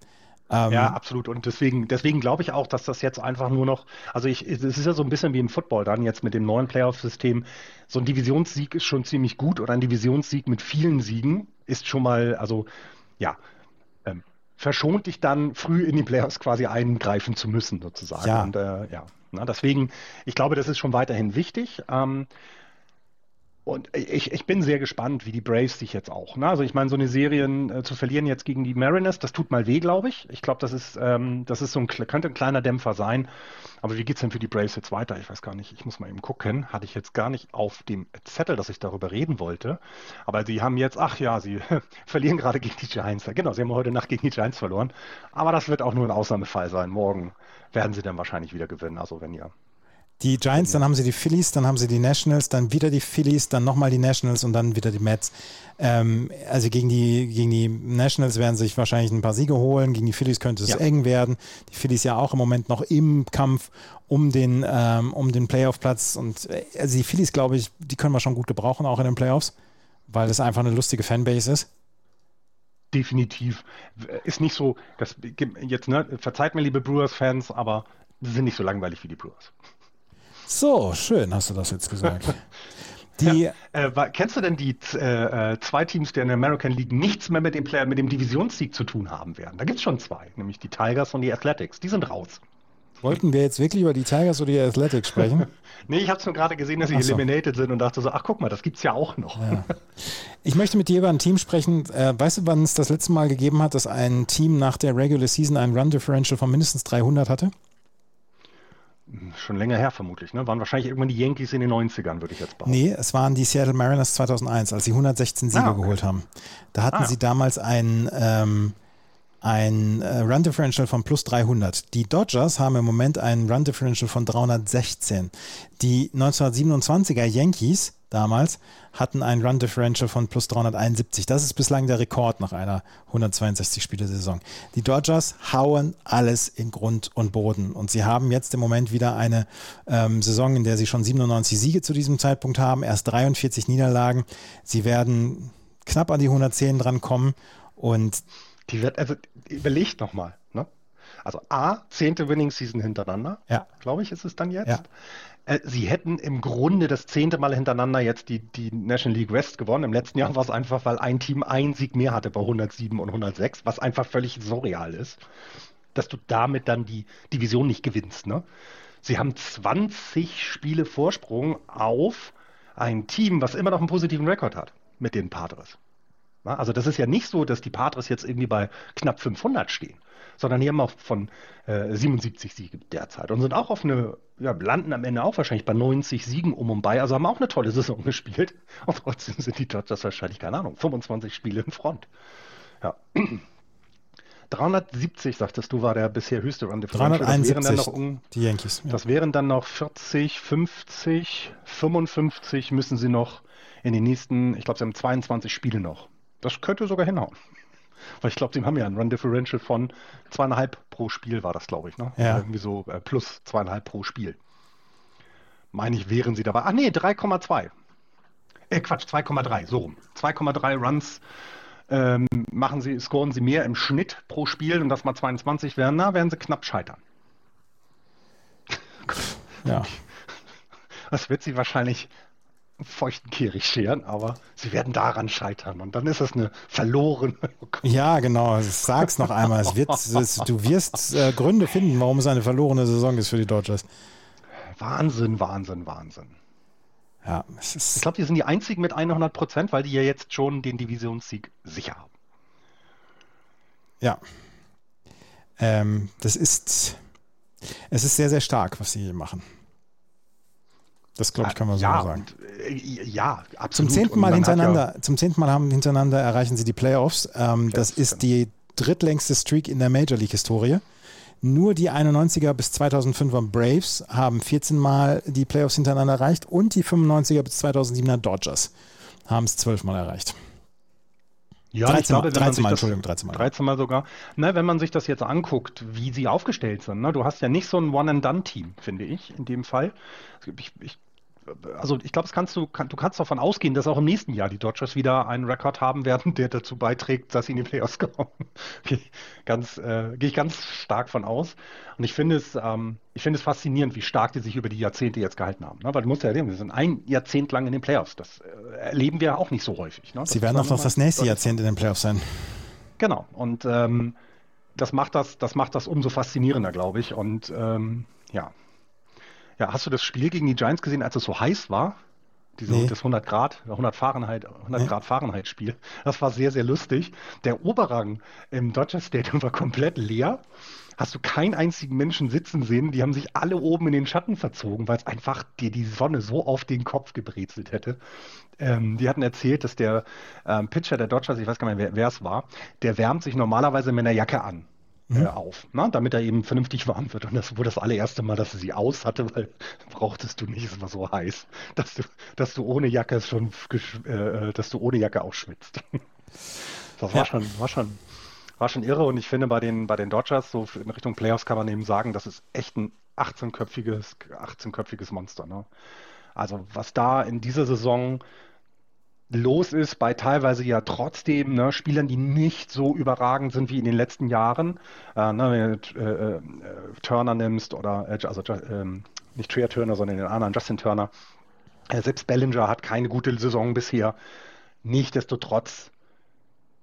Ähm, ja, absolut. Und deswegen, deswegen glaube ich auch, dass das jetzt einfach nur noch, also ich, es ist ja so ein bisschen wie im Football dann jetzt mit dem neuen Playoff-System. So ein Divisionssieg ist schon ziemlich gut oder ein Divisionssieg mit vielen Siegen ist schon mal, also ja, ähm, verschont dich dann früh in die Playoffs quasi eingreifen zu müssen, sozusagen. Ja. Und äh, ja, na, deswegen, ich glaube, das ist schon weiterhin wichtig. Ähm, und ich, ich bin sehr gespannt, wie die Braves sich jetzt auch. Ne? Also ich meine, so eine Serie äh, zu verlieren jetzt gegen die Mariners, das tut mal weh, glaube ich. Ich glaube, das ist, ähm, das ist so ein könnte ein kleiner Dämpfer sein. Aber wie geht es denn für die Braves jetzt weiter? Ich weiß gar nicht. Ich muss mal eben gucken. Hatte ich jetzt gar nicht auf dem Zettel, dass ich darüber reden wollte. Aber sie haben jetzt, ach ja, sie verlieren gerade gegen die Giants. Genau, sie haben heute Nacht gegen die Giants verloren. Aber das wird auch nur ein Ausnahmefall sein. Morgen werden sie dann wahrscheinlich wieder gewinnen. Also wenn ihr die Giants, dann haben sie die Phillies, dann haben sie die Nationals, dann wieder die Phillies, dann nochmal die Nationals und dann wieder die Mets. Ähm, also gegen die, gegen die Nationals werden sich wahrscheinlich ein paar Siege holen, gegen die Phillies könnte es ja. eng werden. Die Phillies ja auch im Moment noch im Kampf um den, ähm, um den Playoff-Platz und äh, also die Phillies, glaube ich, die können wir schon gut gebrauchen, auch in den Playoffs, weil das einfach eine lustige Fanbase ist. Definitiv. Ist nicht so, das jetzt, ne, verzeiht mir, liebe Brewers-Fans, aber sind nicht so langweilig wie die Brewers. So, schön hast du das jetzt gesagt. Die, ja, äh, kennst du denn die äh, äh, zwei Teams, die in der American League nichts mehr mit dem, Player, mit dem Divisionssieg zu tun haben werden? Da gibt es schon zwei, nämlich die Tigers und die Athletics. Die sind raus. Wollten wir jetzt wirklich über die Tigers oder die Athletics sprechen? nee, ich habe es nur gerade gesehen, dass sie so. eliminated sind und dachte so, ach guck mal, das gibt es ja auch noch. Ja. Ich möchte mit dir über ein Team sprechen. Äh, weißt du, wann es das letzte Mal gegeben hat, dass ein Team nach der Regular Season ein Run Differential von mindestens 300 hatte? Schon länger her vermutlich, ne? Waren wahrscheinlich irgendwann die Yankees in den 90ern, würde ich jetzt behaupten. Nee, es waren die Seattle Mariners 2001, als sie 116 Siege ah, okay. geholt haben. Da hatten ah, sie damals ein, ähm, ein äh, Run Differential von plus 300. Die Dodgers haben im Moment ein Run Differential von 316. Die 1927er Yankees damals hatten ein Run Differential von plus 371. Das ist bislang der Rekord nach einer 162-Spiele-Saison. Die Dodgers hauen alles in Grund und Boden und sie haben jetzt im Moment wieder eine ähm, Saison, in der sie schon 97 Siege zu diesem Zeitpunkt haben, erst 43 Niederlagen. Sie werden knapp an die 110 dran kommen und die wird, also überlegt nochmal, ne? Also A, zehnte Winning Season hintereinander, ja. glaube ich, ist es dann jetzt. Ja. Äh, sie hätten im Grunde das zehnte Mal hintereinander jetzt die, die National League West gewonnen. Im letzten Jahr war es einfach, weil ein Team einen Sieg mehr hatte bei 107 und 106, was einfach völlig surreal ist, dass du damit dann die Division nicht gewinnst. Ne? Sie haben 20 Spiele Vorsprung auf ein Team, was immer noch einen positiven Rekord hat mit den Padres. Also das ist ja nicht so, dass die Padres jetzt irgendwie bei knapp 500 stehen, sondern die haben auch von äh, 77 Siegen derzeit und sind auch auf eine, ja, landen am Ende auch wahrscheinlich bei 90 Siegen um und bei, also haben auch eine tolle Saison gespielt und trotzdem sind die Dodgers wahrscheinlich, keine Ahnung, 25 Spiele in Front. Ja. 370, sagtest du, war der bisher höchste Run Differential. 371, um, die Yankees. Ja. Das wären dann noch 40, 50, 55 müssen sie noch in den nächsten, ich glaube, sie haben 22 Spiele noch. Das könnte sogar hinhauen. Weil ich glaube, sie haben ja ein Run Differential von zweieinhalb pro Spiel, war das, glaube ich. Ne? Ja. Irgendwie so äh, plus zweieinhalb pro Spiel. meine ich, wären sie dabei. Ach nee, 3,2. Äh, Quatsch, 2,3, so rum. 2,3 Runs ähm, machen sie, scoren sie mehr im Schnitt pro Spiel und das mal 22 wären, na, werden sie knapp scheitern. Ja. Das wird sie wahrscheinlich feuchten Kehricht scheren, aber sie werden daran scheitern und dann ist es eine verlorene. Ja, genau. Sag's noch einmal. Es wird, es, du wirst äh, Gründe finden, warum es eine verlorene Saison ist für die Dodgers. Wahnsinn, Wahnsinn, Wahnsinn. Ja. Ich glaube, die sind die einzigen mit 100 Prozent, weil die ja jetzt schon den Divisionssieg sicher haben. Ja. Ähm, das ist. Es ist sehr, sehr stark, was sie hier machen. Das, glaube ich, kann man so ja, sagen. Äh, ja, Zum absolut. zehnten Und Mal hintereinander, zum zehnten Mal haben hintereinander erreichen sie die Playoffs. Ähm, das Playoffs, ist die drittlängste Streak in der Major League Historie. Nur die 91er bis 2005er Braves haben 14 Mal die Playoffs hintereinander erreicht und die 95er bis 2007er Dodgers haben es 12 Mal erreicht. Ja, 13 ich glaube, Mal, wenn man 13 sich Mal, das, Entschuldigung, 13 Mal. 13 Mal sogar. Na, wenn man sich das jetzt anguckt, wie sie aufgestellt sind, ne? du hast ja nicht so ein One-and-Done-Team, finde ich, in dem Fall. Ich, ich, also ich glaube, kannst du, kann, du kannst davon ausgehen, dass auch im nächsten Jahr die Dodgers wieder einen Rekord haben werden, der dazu beiträgt, dass sie in die Playoffs kommen. Gehe ich ganz, äh, gehe ich ganz stark von aus. Und ich finde es, ähm, ich finde es faszinierend, wie stark die sich über die Jahrzehnte jetzt gehalten haben. Ne? Weil du musst ja erleben, wir sind ein Jahrzehnt lang in den Playoffs. Das äh, erleben wir auch nicht so häufig. Ne? Sie werden auch noch das nächste Jahrzehnt in den Playoffs sein. Genau. Und ähm, das macht das, das macht das umso faszinierender, glaube ich. Und ähm, ja. Ja, hast du das Spiel gegen die Giants gesehen, als es so heiß war? Diese, Nee. Das 100 Grad, 100 Fahrenheit, 100 Nee. Grad Fahrenheit Spiel. Das war sehr, sehr lustig. Der Oberrang im Dodger Stadium war komplett leer. Hast du keinen einzigen Menschen sitzen sehen. Die haben sich alle oben in den Schatten verzogen, weil es einfach dir die Sonne so auf den Kopf gebrezelt hätte. Ähm, die hatten erzählt, dass der ähm, Pitcher der Dodgers, ich weiß gar nicht mehr, wer wer es war, der wärmt sich normalerweise mit einer Jacke an. Äh, auf, ne? damit er eben vernünftig warm wird. Und das wurde das allererste Mal, dass er sie aus hatte, weil brauchtest du nicht, es war so heiß, dass du, dass du ohne Jacke schon, äh, äh, dass du ohne Jacke ausschwitzt. Das war Ja. schon, war schon, war schon irre. Und ich finde, bei den, bei den Dodgers, so in Richtung Playoffs kann man eben sagen, das ist echt ein 18-köpfiges, 18-köpfiges Monster. Ne? Also was da in dieser Saison los ist, bei teilweise ja trotzdem ne, Spielern, die nicht so überragend sind wie in den letzten Jahren. Äh, ne, wenn du äh, äh, Turner nimmst oder äh, also ähm, nicht Trea Turner, sondern den anderen Justin Turner. Äh, selbst Bellinger hat keine gute Saison bisher. Nichtsdestotrotz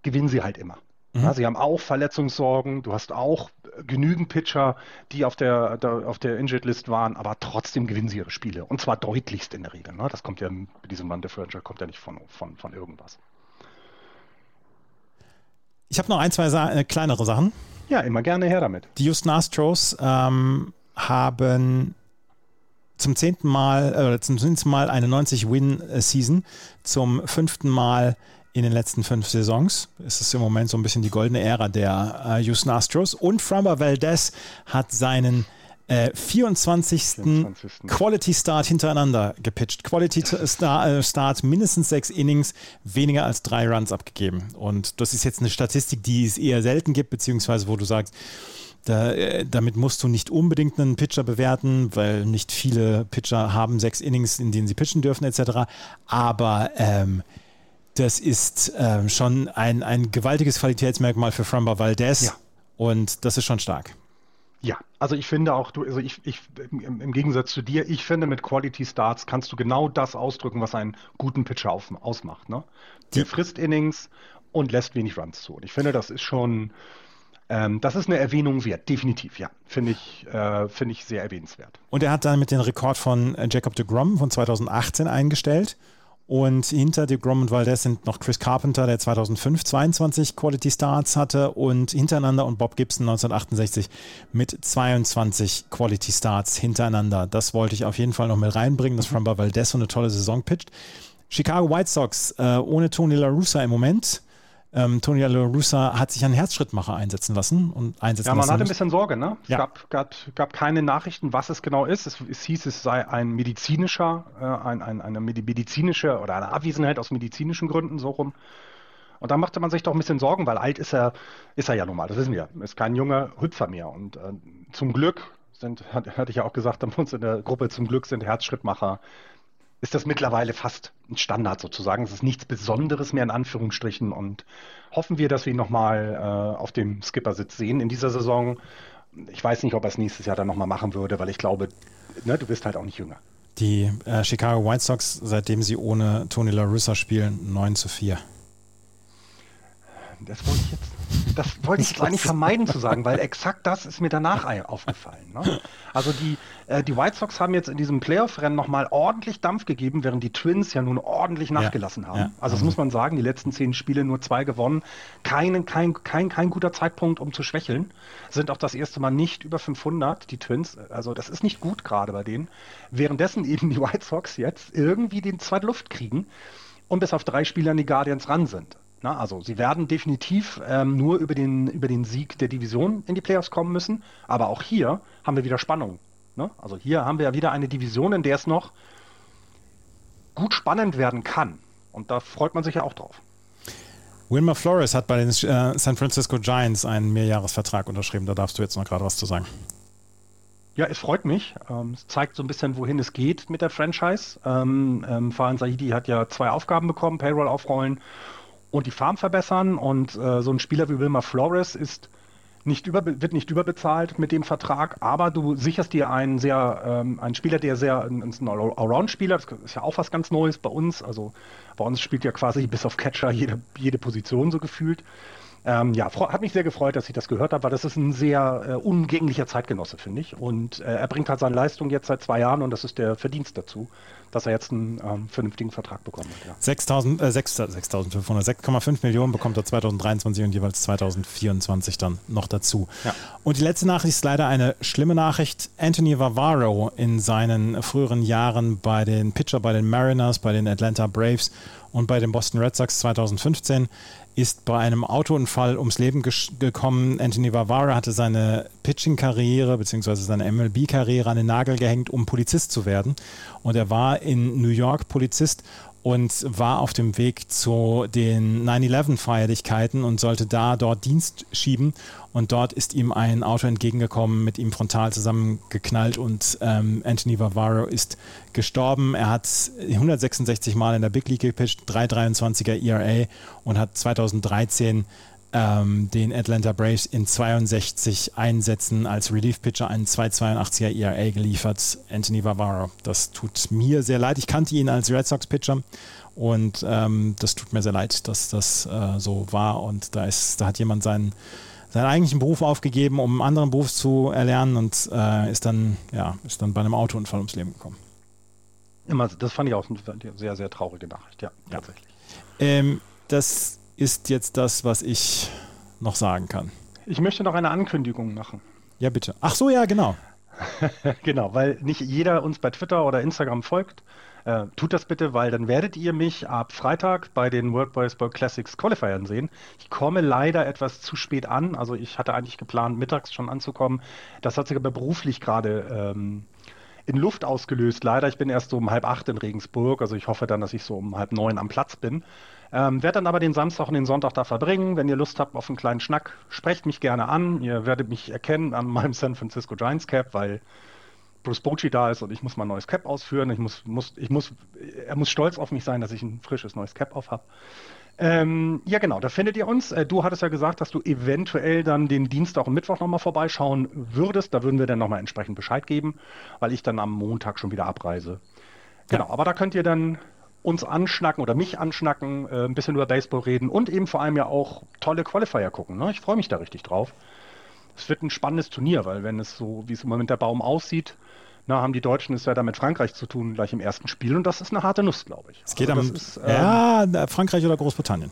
gewinnen sie halt immer. Ja, sie haben auch Verletzungssorgen, du hast auch genügend Pitcher, die auf der, da, auf der Injured List waren, aber trotzdem gewinnen sie ihre Spiele. Und zwar deutlichst in der Regel. Ne? Das kommt ja mit diesem Run Differential kommt ja nicht von, von, von irgendwas. Ich habe noch ein, zwei Sa äh, kleinere Sachen. Ja, immer gerne her damit. Die Houston Astros ähm, haben zum zehnten Mal, äh, zum zehnten Mal eine 90-Win-Season, zum fünften Mal in den letzten fünf Saisons. Es ist im Moment so ein bisschen die goldene Ära der äh, Houston Astros. Und Framber Valdez hat seinen äh, 24. 24.. Quality Start hintereinander gepitcht. Quality Star, äh, Start mindestens sechs Innings, weniger als drei Runs abgegeben. Und das ist jetzt eine Statistik, die es eher selten gibt, beziehungsweise wo du sagst, da, äh, damit musst du nicht unbedingt einen Pitcher bewerten, weil nicht viele Pitcher haben sechs Innings, in denen sie pitchen dürfen, etc. Aber ähm, das ist ähm, schon ein, ein gewaltiges Qualitätsmerkmal für Framber Valdez. Ja. Und das ist schon stark. Ja, also ich finde auch, du, also ich, ich im, im Gegensatz zu dir, ich finde mit Quality Starts kannst du genau das ausdrücken, was einen guten Pitcher auf, ausmacht. Ne? Der frisst Innings und lässt wenig Runs zu. Und ich finde, das ist schon, ähm, das ist eine Erwähnung wert, definitiv, ja. Finde ich, äh, finde ich sehr erwähnenswert. Und er hat damit den Rekord von äh, Jacob de Grom von 2018 eingestellt. Und hinter de Grom und Valdez sind noch Chris Carpenter, der 2005 22 Quality Starts hatte und hintereinander und Bob Gibson 1968 mit 22 Quality Starts hintereinander. Das wollte ich auf jeden Fall noch mit reinbringen, dass Framber Valdez so eine tolle Saison pitcht. Chicago White Sox äh, ohne Tony La Russa im Moment. Ähm, Tony La Russa hat sich einen Herzschrittmacher einsetzen lassen und einsetzen Ja, man lassen. hatte ein bisschen Sorge, ne? Es Ja. gab, gab, gab keine Nachrichten, was es genau ist. Es, es hieß, es sei ein medizinischer, äh, ein, ein, eine medi- medizinische oder eine Abwesenheit aus medizinischen Gründen, so rum. Und da machte man sich doch ein bisschen Sorgen, weil alt ist er, ist er ja nun mal, das wissen wir. Ist kein junger Hüpfer mehr. Und äh, zum Glück sind, hatte ich ja auch gesagt, haben uns in der Gruppe zum Glück sind Herzschrittmacher ist das mittlerweile fast ein Standard sozusagen. Es ist nichts Besonderes mehr in Anführungsstrichen und hoffen wir, dass wir ihn nochmal äh, auf dem Skippersitz sehen in dieser Saison. Ich weiß nicht, ob er es nächstes Jahr dann nochmal machen würde, weil ich glaube, ne, du bist halt auch nicht jünger. Die äh, Chicago White Sox, seitdem sie ohne Tony La Russa spielen, 9 zu 4. Das wollte ich jetzt das wollte ich jetzt eigentlich vermeiden zu sagen, weil exakt das ist mir danach aufgefallen. Ne? Also die, äh, die White Sox haben jetzt in diesem Playoff-Rennen nochmal ordentlich Dampf gegeben, während die Twins ja nun ordentlich nachgelassen ja, haben. Ja, also das muss man sagen, die letzten zehn Spiele nur zwei gewonnen. Kein, kein, kein, kein guter Zeitpunkt, um zu schwächeln. Sind auch das erste Mal nicht über 500, die Twins. Also das ist nicht gut gerade bei denen. Währenddessen eben die White Sox jetzt irgendwie den zweite Luft kriegen und bis auf drei Spieler an die Guardians ran sind. Na, also sie werden definitiv ähm, nur über den, über den Sieg der Division in die Playoffs kommen müssen. Aber auch hier haben wir wieder Spannung. Ne? Also hier haben wir ja wieder eine Division, in der es noch gut spannend werden kann. Und da freut man sich ja auch drauf. Wilmer Flores hat bei den äh, San Francisco Giants einen Mehrjahresvertrag unterschrieben. Da darfst du jetzt noch gerade was zu sagen. Ja, es freut mich. Ähm, es zeigt so ein bisschen, wohin es geht mit der Franchise. Ähm, ähm, Fahan Saidi hat ja zwei Aufgaben bekommen, Payroll aufrollen und die Farm verbessern. Und äh, so ein Spieler wie Wilmer Flores ist nicht über, wird nicht überbezahlt mit dem Vertrag, aber du sicherst dir einen sehr, ähm, einen Spieler, der sehr, ein Allround-Spieler, das ist ja auch was ganz Neues bei uns. Also bei uns spielt ja quasi bis auf Catcher jede, jede Position so gefühlt. Ähm, ja, hat mich sehr gefreut, dass ich das gehört habe, weil das ist ein sehr äh, umgänglicher Zeitgenosse, finde ich. Und äh, er bringt halt seine Leistung jetzt seit zwei Jahren und das ist der Verdienst dazu dass er jetzt einen ähm, vernünftigen Vertrag bekommen hat. Ja. 6.500, äh, 6,5 Millionen bekommt er 2023 und jeweils 2024 dann noch dazu. Ja. Und die letzte Nachricht ist leider eine schlimme Nachricht. Anthony Vavaro in seinen früheren Jahren bei den Pitcher, bei den Mariners, bei den Atlanta Braves und bei den Boston Red Sox 2015 ist bei einem Autounfall ums Leben gekommen. Anthony Vavara hatte seine Pitching-Karriere bzw. seine MLB-Karriere an den Nagel gehängt, um Polizist zu werden. Und er war in New York Polizist und war auf dem Weg zu den 9-11-Feierlichkeiten und sollte da dort Dienst schieben. Und dort ist ihm ein Auto entgegengekommen, mit ihm frontal zusammengeknallt und ähm, Anthony Vavaro ist gestorben. Er hat 166 Mal in der Big League gepitcht, 3,23er ERA und hat 2013 ähm, den Atlanta Braves in 62 Einsätzen als Relief-Pitcher einen 2,82er ERA geliefert. Anthony Vavaro. Das tut mir sehr leid. Ich kannte ihn als Red Sox-Pitcher und ähm, das tut mir sehr leid, dass das äh, so war. Und da, ist, da hat jemand seinen, seinen eigentlichen Beruf aufgegeben, um einen anderen Beruf zu erlernen und äh, ist, dann, ja, ist dann bei einem Autounfall ums Leben gekommen. Das fand ich auch eine sehr, sehr traurige Nachricht, ja, ja. tatsächlich. Ähm, das ist jetzt das, was ich noch sagen kann. Ich möchte noch eine Ankündigung machen. Ja, bitte. Ach so, ja, genau. genau, weil nicht jeder uns bei Twitter oder Instagram folgt. Äh, tut das bitte, weil dann werdet ihr mich ab Freitag bei den World Baseball Classics Qualifiern sehen. Ich komme leider etwas zu spät an. Also ich hatte eigentlich geplant, mittags schon anzukommen. Das hat sich aber beruflich gerade ähm, in Luft ausgelöst. Leider, ich bin erst so um halb acht in Regensburg. Also ich hoffe dann, dass ich so um halb neun am Platz bin. Ähm, werde dann aber den Samstag und den Sonntag da verbringen. Wenn ihr Lust habt auf einen kleinen Schnack, sprecht mich gerne an. Ihr werdet mich erkennen an meinem San Francisco Giants Cap, weil Bruce Bochy da ist und ich muss mein neues Cap ausführen. Ich muss, muss, ich muss, er muss stolz auf mich sein, dass ich ein frisches neues Cap auf habe. Ähm, ja, genau, da findet ihr uns. Äh, du hattest ja gesagt, dass du eventuell dann den Dienstag und Mittwoch nochmal vorbeischauen würdest. Da würden wir dann nochmal entsprechend Bescheid geben, weil ich dann am Montag schon wieder abreise. Genau, ja. aber da könnt ihr dann uns anschnacken oder mich anschnacken, äh, ein bisschen über Baseball reden und eben vor allem ja auch tolle Qualifier gucken. Ne? Ich freue mich da richtig drauf. Es wird ein spannendes Turnier, weil wenn es so, wie es im Moment der Baum aussieht, na, haben die Deutschen es ja da mit Frankreich zu tun, gleich im ersten Spiel und das ist eine harte Nuss, glaube ich. Es geht also am, ist, ähm, ja, Frankreich oder Großbritannien.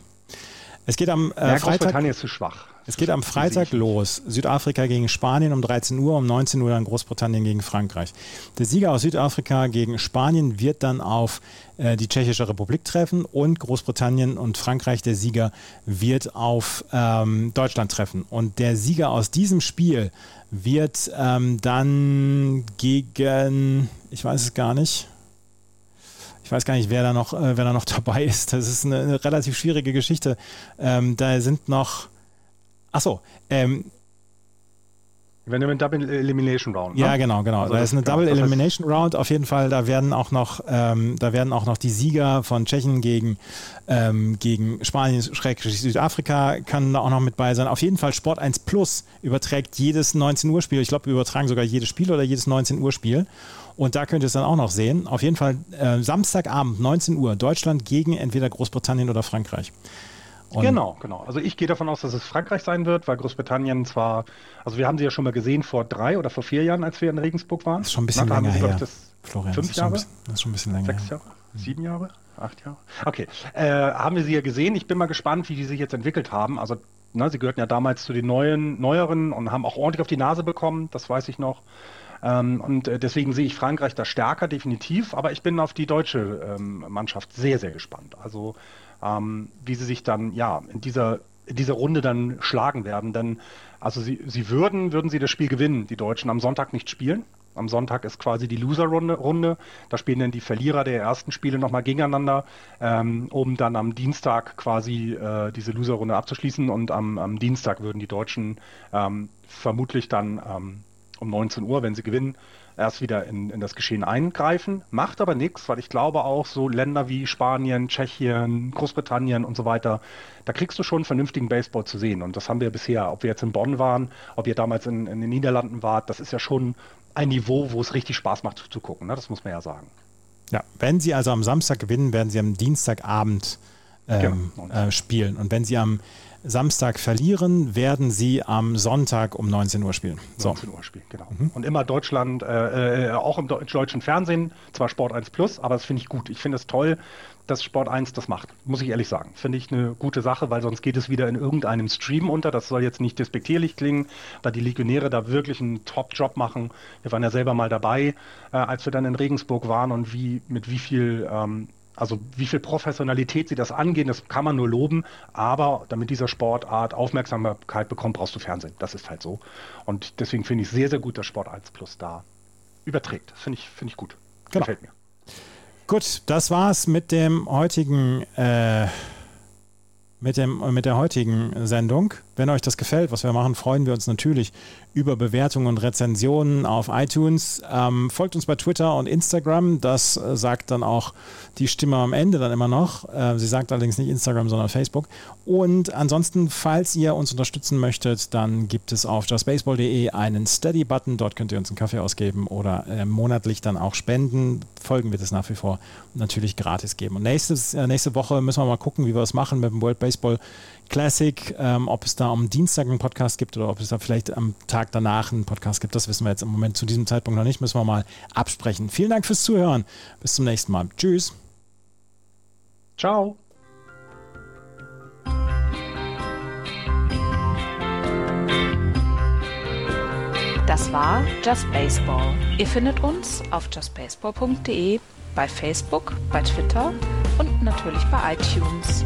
Es geht am äh, ja, Freitag. Ist zu schwach. Es geht am Freitag los. Südafrika gegen Spanien um 13 Uhr, um 19 Uhr dann Großbritannien gegen Frankreich. Der Sieger aus Südafrika gegen Spanien wird dann auf äh, die Tschechische Republik treffen und Großbritannien und Frankreich, der Sieger, wird auf ähm, Deutschland treffen. Und der Sieger aus diesem Spiel wird ähm, dann gegen, ich weiß es gar nicht, ich weiß gar nicht, wer da noch, äh, wer da noch dabei ist. Das ist eine, eine relativ schwierige Geschichte. Ähm, da sind noch, ach so, ähm, Wenn du mit Double Elimination Round. Ne? Ja, genau, genau. Also da ist eine genau, Double Elimination Round auf jeden Fall. Da werden auch noch, ähm, da werden auch noch die Sieger von Tschechien gegen, ähm, gegen Spanien, Schrägstrich Südafrika können da auch noch mit bei sein. Auf jeden Fall Sport 1 Plus überträgt jedes 19 Uhr Spiel. Ich glaube, wir übertragen sogar jedes Spiel oder jedes 19 Uhr Spiel. Und da könnt ihr es dann auch noch sehen. Auf jeden Fall äh, Samstagabend, 19 Uhr, Deutschland gegen entweder Großbritannien oder Frankreich. Und genau, genau. Also ich gehe davon aus, dass es Frankreich sein wird, weil Großbritannien zwar, also wir haben sie ja schon mal gesehen vor drei oder vor vier Jahren, als wir in Regensburg waren. Das ist schon ein bisschen Na, länger sie, her. Das Florian, fünf das Jahre? Bisschen, das ist schon ein bisschen länger Sechs Jahre? Mhm. Sieben Jahre? Acht Jahre? Okay. Äh, haben wir sie ja gesehen. Ich bin mal gespannt, wie die sich jetzt entwickelt haben. Also, na, sie gehörten ja damals zu den neuen, neueren und haben auch ordentlich auf die Nase bekommen, das weiß ich noch. Ähm, und äh, deswegen sehe ich Frankreich da stärker, definitiv. Aber ich bin auf die deutsche ähm, Mannschaft sehr, sehr gespannt. Also ähm, wie sie sich dann ja in dieser, in dieser Runde dann schlagen werden. Denn also sie, sie würden, würden sie das Spiel gewinnen, die Deutschen am Sonntag nicht spielen. Am Sonntag ist quasi die Loser-Runde. Runde. Da spielen dann die Verlierer der ersten Spiele nochmal gegeneinander, ähm, um dann am Dienstag quasi äh, diese Loser-Runde abzuschließen. Und am, am, Dienstag würden die Deutschen ähm, vermutlich dann ähm, um 19 Uhr, wenn sie gewinnen, erst wieder in, in das Geschehen eingreifen. Macht aber nichts, weil ich glaube auch so Länder wie Spanien, Tschechien, Großbritannien und so weiter, da kriegst du schon vernünftigen Baseball zu sehen. Und das haben wir bisher, ob wir jetzt in Bonn waren, ob ihr damals in, in den Niederlanden wart, das ist ja schon ein Niveau, wo es richtig Spaß macht zu gucken. Ne? Das muss man ja sagen. Ja, wenn sie also am Samstag gewinnen, werden sie am Dienstagabend ähm, genau. äh, spielen. Und wenn sie am Samstag verlieren, werden sie am Sonntag um 19 Uhr spielen. So. 19 Uhr spielen, genau. Mhm. Und immer Deutschland, äh, äh, auch im deutschen Fernsehen, zwar Sport 1 Plus, aber das finde ich gut. Ich finde es toll, dass Sport 1 das macht, muss ich ehrlich sagen. Finde ich eine gute Sache, weil sonst geht es wieder in irgendeinem Stream unter. Das soll jetzt nicht despektierlich klingen, weil die Legionäre da wirklich einen Top-Job machen. Wir waren ja selber mal dabei, äh, als wir dann in Regensburg waren und wie mit wie viel ähm, also wie viel Professionalität sie das angehen, das kann man nur loben, aber damit dieser Sportart Aufmerksamkeit bekommt, brauchst du Fernsehen. Das ist halt so. Und deswegen finde ich sehr, sehr gut, dass Sport 1 Plus da überträgt. Das finde ich, find ich gut. Genau. Gefällt mir. Gut, das war's mit dem heutigen äh, mit, dem, mit der heutigen Sendung. Wenn euch das gefällt, was wir machen, freuen wir uns natürlich über Bewertungen und Rezensionen auf iTunes. Ähm, folgt uns bei Twitter und Instagram. Das äh, sagt dann auch die Stimme am Ende dann immer noch. Äh, sie sagt allerdings nicht Instagram, sondern Facebook. Und ansonsten, falls ihr uns unterstützen möchtet, dann gibt es auf justbaseball.de einen Steady-Button. Dort könnt ihr uns einen Kaffee ausgeben oder äh, monatlich dann auch spenden. Folgen wird es nach wie vor natürlich gratis geben. Und nächstes, äh, nächste Woche müssen wir mal gucken, wie wir das machen mit dem World Baseball Classic. Ähm, ob es da am Dienstag einen Podcast gibt oder ob es da vielleicht am Tag danach einen Podcast gibt, das wissen wir jetzt im Moment zu diesem Zeitpunkt noch nicht. Müssen wir mal absprechen. Vielen Dank fürs Zuhören. Bis zum nächsten Mal. Tschüss. Ciao. Das war Just Baseball. Ihr findet uns auf justbaseball.de, bei Facebook, bei Twitter und natürlich bei iTunes.